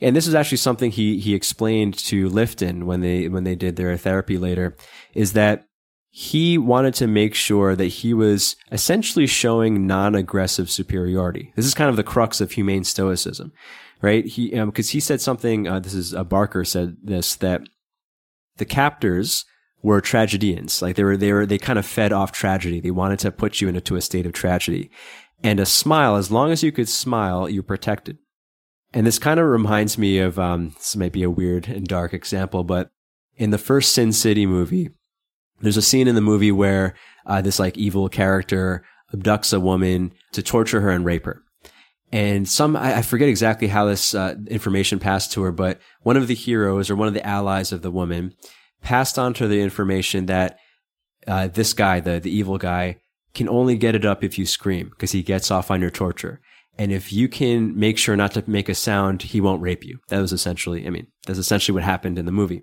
And this is actually something he, he explained to Lifton when they, when they did their therapy later, is that he wanted to make sure that he was essentially showing non-aggressive superiority. This is kind of the crux of humane stoicism, right? He, um, cause he said something, uh, this is, uh, Barker said this, that the captors were tragedians. Like they were, they were, they kind of fed off tragedy. They wanted to put you into a state of tragedy. And a smile, as long as you could smile, you're protected. And this kind of reminds me of, um, this might be a weird and dark example, but in the first Sin City movie, there's a scene in the movie where uh, this like evil character abducts a woman to torture her and rape her. And some, I, forget exactly how this uh, information passed to her, but one of the heroes or one of the allies of the woman passed on to the information that uh, this guy, the, the evil guy, can only get it up if you scream because he gets off on your torture. And if you can make sure not to make a sound, he won't rape you. That was essentially, I mean, that's essentially what happened in the movie.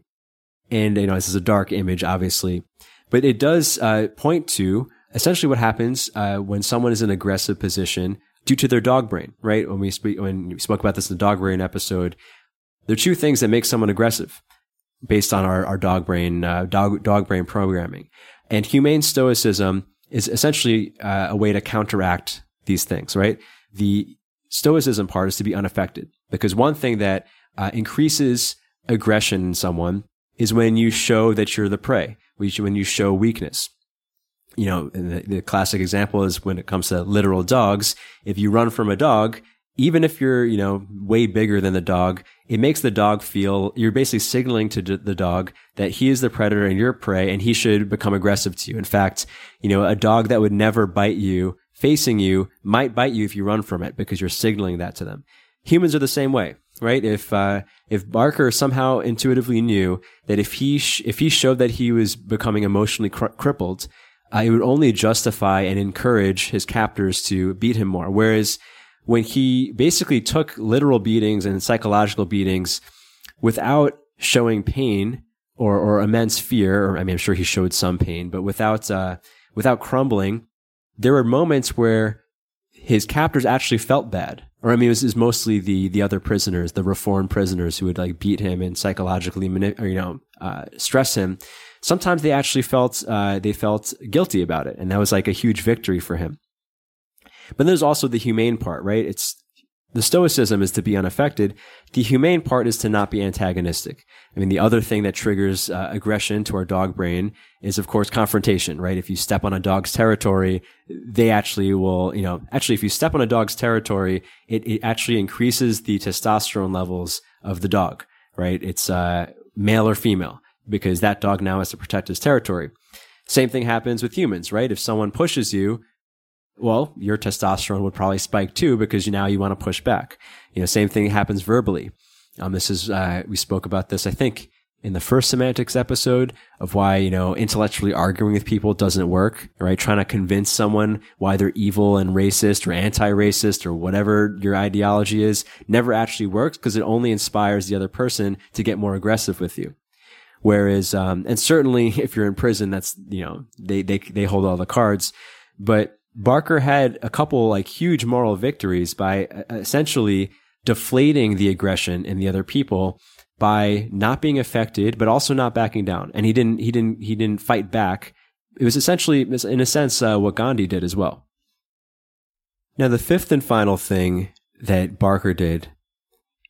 And, you know, this is a dark image, obviously, but it does uh, point to essentially what happens uh, when someone is in an aggressive position due to their dog brain, right? When we when we spoke about this in the dog brain episode, there are two things that make someone aggressive based on our, our dog brain, uh, dog, dog brain programming. And humane stoicism is essentially uh, a way to counteract these things, right? The stoicism part is to be unaffected because one thing that uh, increases aggression in someone is when you show that you're the prey, when you show weakness you know, the, the, classic example is when it comes to literal dogs. If you run from a dog, even if you're, you know, way bigger than the dog, it makes the dog feel you're basically signaling to the dog that he is the predator and you're prey and he should become aggressive to you. In fact, you know, a dog that would never bite you facing you might bite you if you run from it because you're signaling that to them. Humans are the same way, right? If, uh, if Barker somehow intuitively knew that if he, sh- if he showed that he was becoming emotionally cr- crippled, uh, it would only justify and encourage his captors to beat him more. Whereas when he basically took literal beatings and psychological beatings without showing pain or, or immense fear, or I mean, I'm sure he showed some pain, but without, uh, without crumbling, there were moments where his captors actually felt bad. Or I mean, it was, it was mostly the, the other prisoners, the reformed prisoners who would like beat him and psychologically, manip- or, you know, uh, stress him sometimes they actually felt uh, they felt guilty about it, and that was like a huge victory for him. But there's also the humane part, right? It's the stoicism is to be unaffected. The humane part is to not be antagonistic. I mean, the other thing that triggers uh, aggression to our dog brain is, of course, confrontation, right? If you step on a dog's territory, they actually will, you know, actually, if you step on a dog's territory, it, it actually increases the testosterone levels of the dog, right? It's, uh, male or female because that dog now has to protect his territory. Same thing happens with humans, right? If someone pushes you, well, your testosterone would probably spike too because now you want to push back. You know, same thing happens verbally. Um, this is, uh, we spoke about this, I think, in the first semantics episode of why, you know, intellectually arguing with people doesn't work, right? Trying to convince someone why they're evil and racist or anti-racist or whatever your ideology is never actually works because it only inspires the other person to get more aggressive with you. Whereas, um, and certainly if you're in prison, that's, you know, they, they, they hold all the cards. But Barker had a couple like huge moral victories by uh, essentially deflating the aggression in the other people by not being affected, but also not backing down. And he didn't, he didn't, he didn't fight back. It was essentially, in a sense, uh, what Gandhi did as well. Now, the fifth and final thing that Barker did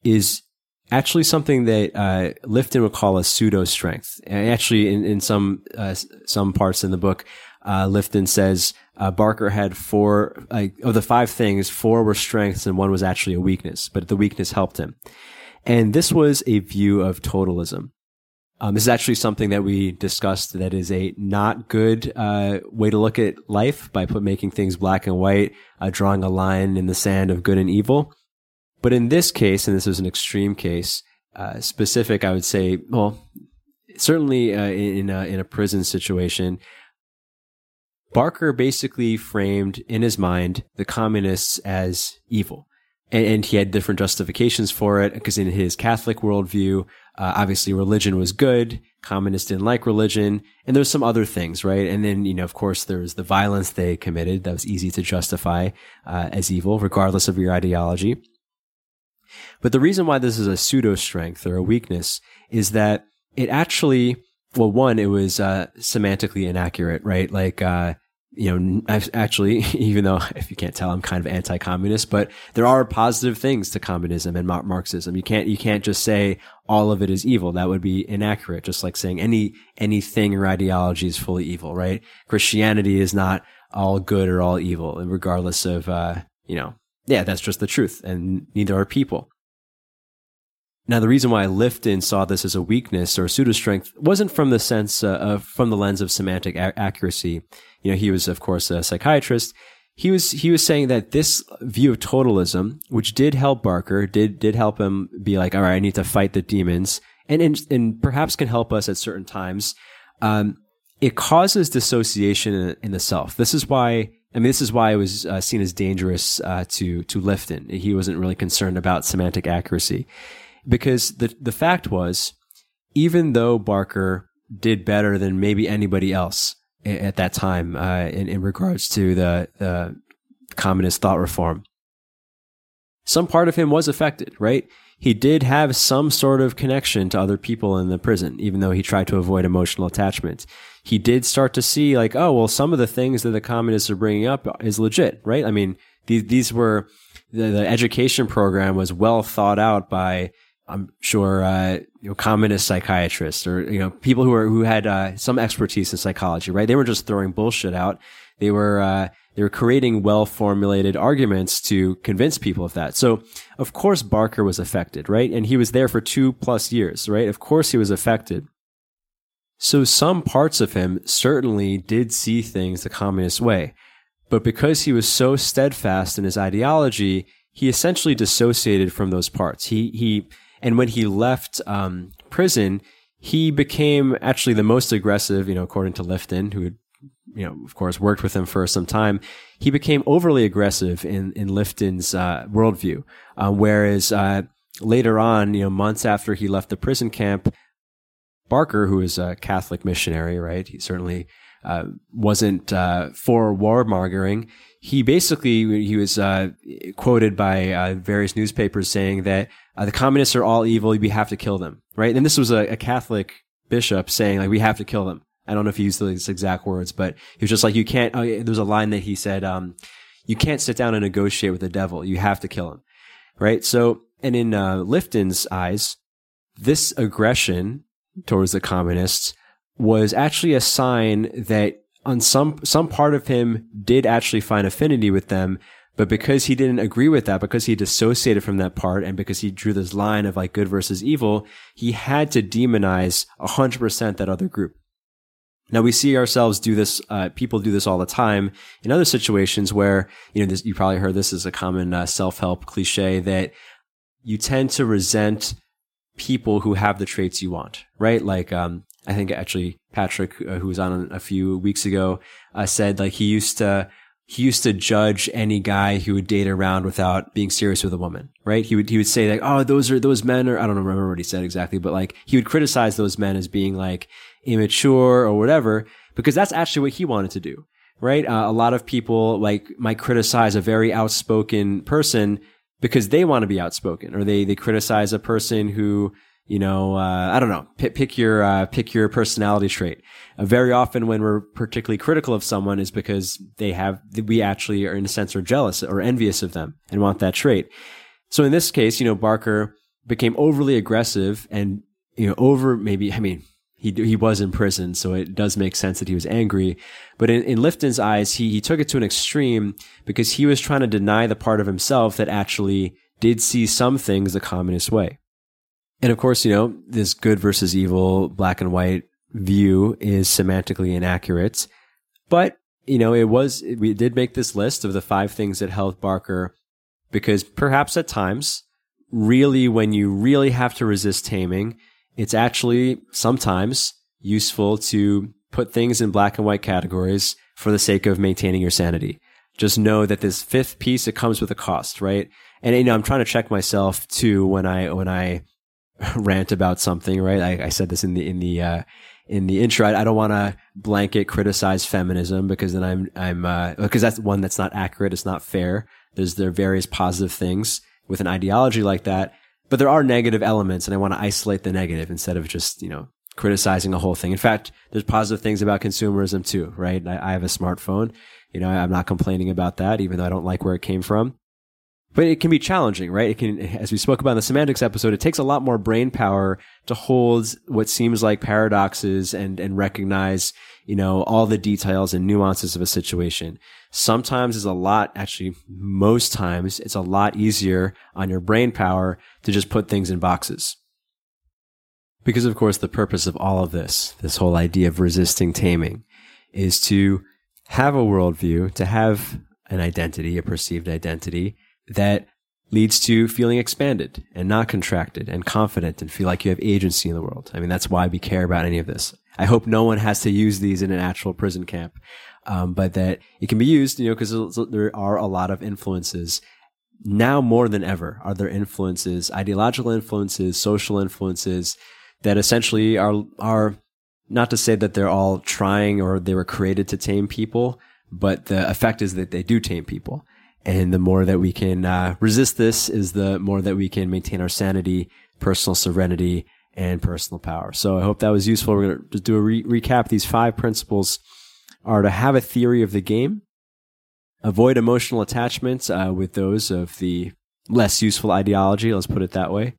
is actually something that uh, Lifton would call a pseudo strength. Actually, in, in some uh, some parts in the book, uh, Lifton says uh, Barker had four of the five things. Four were strengths, and one was actually a weakness. But the weakness helped him. And this was a view of totalism. Um, this is actually something that we discussed that is a not good uh, way to look at life by put, making things black and white, uh, drawing a line in the sand of good and evil. But in this case, and this is an extreme case, uh, specific, I would say, well, certainly uh, in a, in a prison situation, Barker basically framed in his mind the communists as evil and, he had different justifications for it because in his Catholic worldview, uh, obviously religion was good. Communists didn't like religion, and there's some other things, right? And then, you know, of course, there's the violence they committed that was easy to justify uh, as evil, regardless of your ideology. But the reason why this is a pseudo strength or a weakness is that it actually, well, one, it was uh, semantically inaccurate, right? Like, uh, you know, I've actually, even though if you can't tell, I'm kind of anti-communist, but there are positive things to communism and Marxism. You can't, you can't just say all of it is evil. That would be inaccurate. Just like saying any, anything or ideology is fully evil, right? Christianity is not all good or all evil, regardless of, uh, you know, yeah, that's just the truth. And neither are people. Now, the reason why Lifton saw this as a weakness or pseudo strength wasn't from the sense uh, of, from the lens of semantic a- accuracy. You know, he was, of course, a psychiatrist. He was, he was saying that this view of totalism, which did help Barker, did, did help him be like, all right, I need to fight the demons and, and, and perhaps can help us at certain times. Um, it causes dissociation in, in, the self. This is why, I mean, this is why it was uh, seen as dangerous uh, to, to Lifton. He wasn't really concerned about semantic accuracy because the the fact was, even though Barker did better than maybe anybody else at that time uh, in, in regards to the, the communist thought reform, some part of him was affected, right? He did have some sort of connection to other people in the prison, even though he tried to avoid emotional attachment. He did start to see, like, oh, well, some of the things that the communists are bringing up is legit, right? I mean, these, these were, the, the education program was well thought out by I'm sure uh, you know communist psychiatrists or you know people who are who had uh, some expertise in psychology, right? They were just throwing bullshit out. They were uh, they were creating well formulated arguments to convince people of that. So of course Barker was affected, right? And he was there for two plus years, right? Of course he was affected. So some parts of him certainly did see things the communist way, but because he was so steadfast in his ideology, he essentially dissociated from those parts. He he and when he left um, prison, he became actually the most aggressive, you know, according to Lifton, who had, you know, of course, worked with him for some time. He became overly aggressive in, in Lifton's uh, worldview. Uh, whereas uh, later on, you know, months after he left the prison camp, Barker, who was a Catholic missionary, right? He certainly uh, wasn't uh, for warmongering. He basically he was uh, quoted by uh, various newspapers saying that uh, the communists are all evil. We have to kill them, right? And this was a, a, Catholic bishop saying like we have to kill them. I don't know if he used these exact words, but he was just like you can't. Oh, there was a line that he said, um, "You can't sit down and negotiate with the devil. You have to kill him." Right. So, and in uh, Lifton's eyes, this aggression towards the communists was actually a sign that on some some part of him did actually find affinity with them but because he didn't agree with that, because he dissociated from that part, and because he drew this line of like good versus evil, he had to demonize 100% that other group. Now we see ourselves do this. Uh, people do this all the time in other situations where you know this, you probably heard this is a common uh, self-help cliche that you tend to resent people who have the traits you want, right? Like um, I think actually Patrick, uh, who was on a few weeks ago, uh, said like he used to he used to judge any guy who would date around without being serious with a woman, right? He would he would say like, oh, those are those men are I don't remember what he said exactly, but like he would criticize those men as being like immature or whatever because that's actually what he wanted to do. right? Uh, a lot of people like might criticize a very outspoken person because they want to be outspoken or they, they criticize a person who, you know, uh, I don't know, pick, pick your, uh, pick your personality trait. Uh, very often when we're particularly critical of someone is because they have, we actually are in a sense are jealous or envious of them and want that trait. So in this case, you know, Barker became overly aggressive and, you know, over maybe, I mean, he he was in prison, so it does make sense that he was angry. But in, in Lifton's eyes, he he took it to an extreme because he was trying to deny the part of himself that actually did see some things the communist way. And of course, you know, this good versus evil, black and white view is semantically inaccurate. But, you know, it was, we did make this list of the five things that helped Barker because perhaps at times, really, when you really have to resist taming, it's actually sometimes useful to put things in black and white categories for the sake of maintaining your sanity. Just know that this fifth piece, it comes with a cost, right? And, you know, I'm trying to check myself too when I, when I rant about something, right? I, I said this in the, in the, uh, in the intro, I, I don't want to blanket criticize feminism because then I'm, I'm, uh, because that's one that's not accurate. It's not fair. There's, there are various positive things with an ideology like that. But there are negative elements and I want to isolate the negative instead of just, you know, criticizing the whole thing. In fact, there's positive things about consumerism too, right? I, I have a smartphone. You know, I'm not complaining about that, even though I don't like where it came from but it can be challenging, right? It can, as we spoke about in the semantics episode, it takes a lot more brain power to hold what seems like paradoxes and, and recognize, you know, all the details and nuances of a situation. Sometimes it's a lot, actually, most times it's a lot easier on your brain power to just put things in boxes. Because of course, the purpose of all of this, this whole idea of resisting taming is to have a worldview, to have an identity, a perceived identity that leads to feeling expanded and not contracted and confident and feel like you have agency in the world. I mean, that's why we care about any of this. I hope no one has to use these in an actual prison camp, um, but that it can be used, you know, because there are a lot of influences. Now more than ever are there influences, ideological influences, social influences that essentially are, are not to say that they're all trying or they were created to tame people, but the effect is that they do tame people. And the more that we can uh, resist this is the more that we can maintain our sanity, personal serenity, and personal power. So I hope that was useful. We're going to do a re- recap. These five principles are to have a theory of the game, avoid emotional attachments uh, with those of the less useful ideology. Let's put it that way.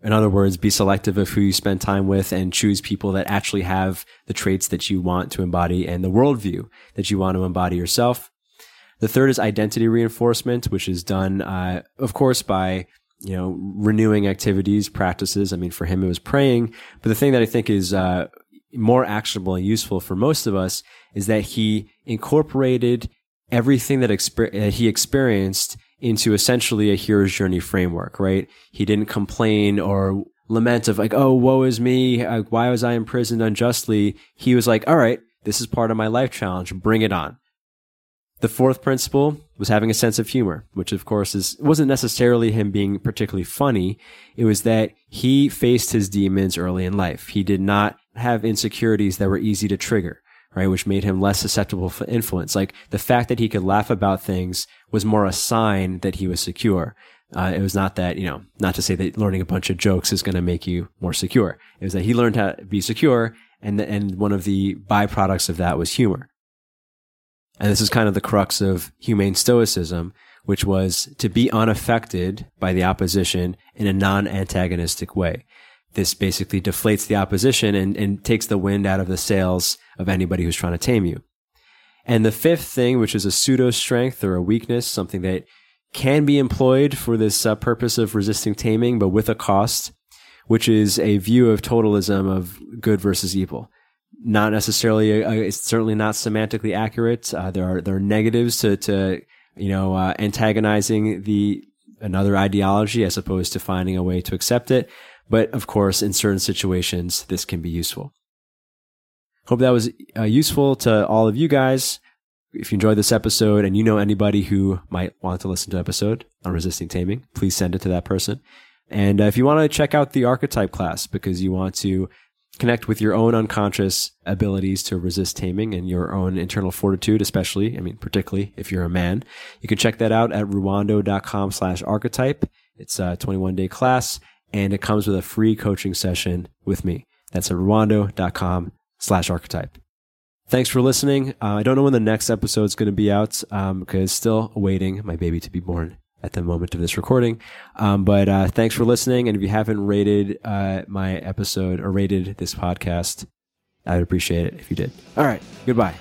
In other words, be selective of who you spend time with and choose people that actually have the traits that you want to embody and the worldview that you want to embody yourself. The third is identity reinforcement, which is done, uh, of course, by you know renewing activities, practices. I mean, for him, it was praying. But the thing that I think is uh, more actionable and useful for most of us is that he incorporated everything that exper- he experienced into essentially a hero's journey framework. Right? He didn't complain or lament of like, oh, woe is me. Why was I imprisoned unjustly? He was like, all right, this is part of my life challenge. Bring it on. The fourth principle was having a sense of humor, which of course is, wasn't necessarily him being particularly funny. It was that he faced his demons early in life. He did not have insecurities that were easy to trigger, right? Which made him less susceptible for influence. Like the fact that he could laugh about things was more a sign that he was secure. Uh, it was not that, you know, not to say that learning a bunch of jokes is going to make you more secure. It was that he learned how to be secure. And, the, and one of the byproducts of that was humor. And this is kind of the crux of humane stoicism, which was to be unaffected by the opposition in a non-antagonistic way. This basically deflates the opposition and, and takes the wind out of the sails of anybody who's trying to tame you. And the fifth thing, which is a pseudo strength or a weakness, something that can be employed for this uh, purpose of resisting taming, but with a cost, which is a view of totalism of good versus evil not necessarily uh, it's certainly not semantically accurate. Uh, there are there are negatives to to you know uh, antagonizing the another ideology as opposed to finding a way to accept it. But of course, in certain situations, this can be useful. Hope that was uh, useful to all of you guys. If you enjoyed this episode and you know anybody who might want to listen to episode on resisting taming, please send it to that person. And uh, if you want to check out the archetype class because you want to connect with your own unconscious abilities to resist taming and your own internal fortitude, especially, I mean, particularly if you're a man. You can check that out at ruwando.com slash archetype. It's a 21 day class and it comes with a free coaching session with me. That's at ruwando.com slash archetype. Thanks for listening. Uh, I don't know when the next episode is going to be out um, because still awaiting my baby to be born at the moment of this recording. Um, but uh, thanks for listening. And if you haven't rated uh, my episode or rated this podcast, I would appreciate it if you did. All right. Goodbye.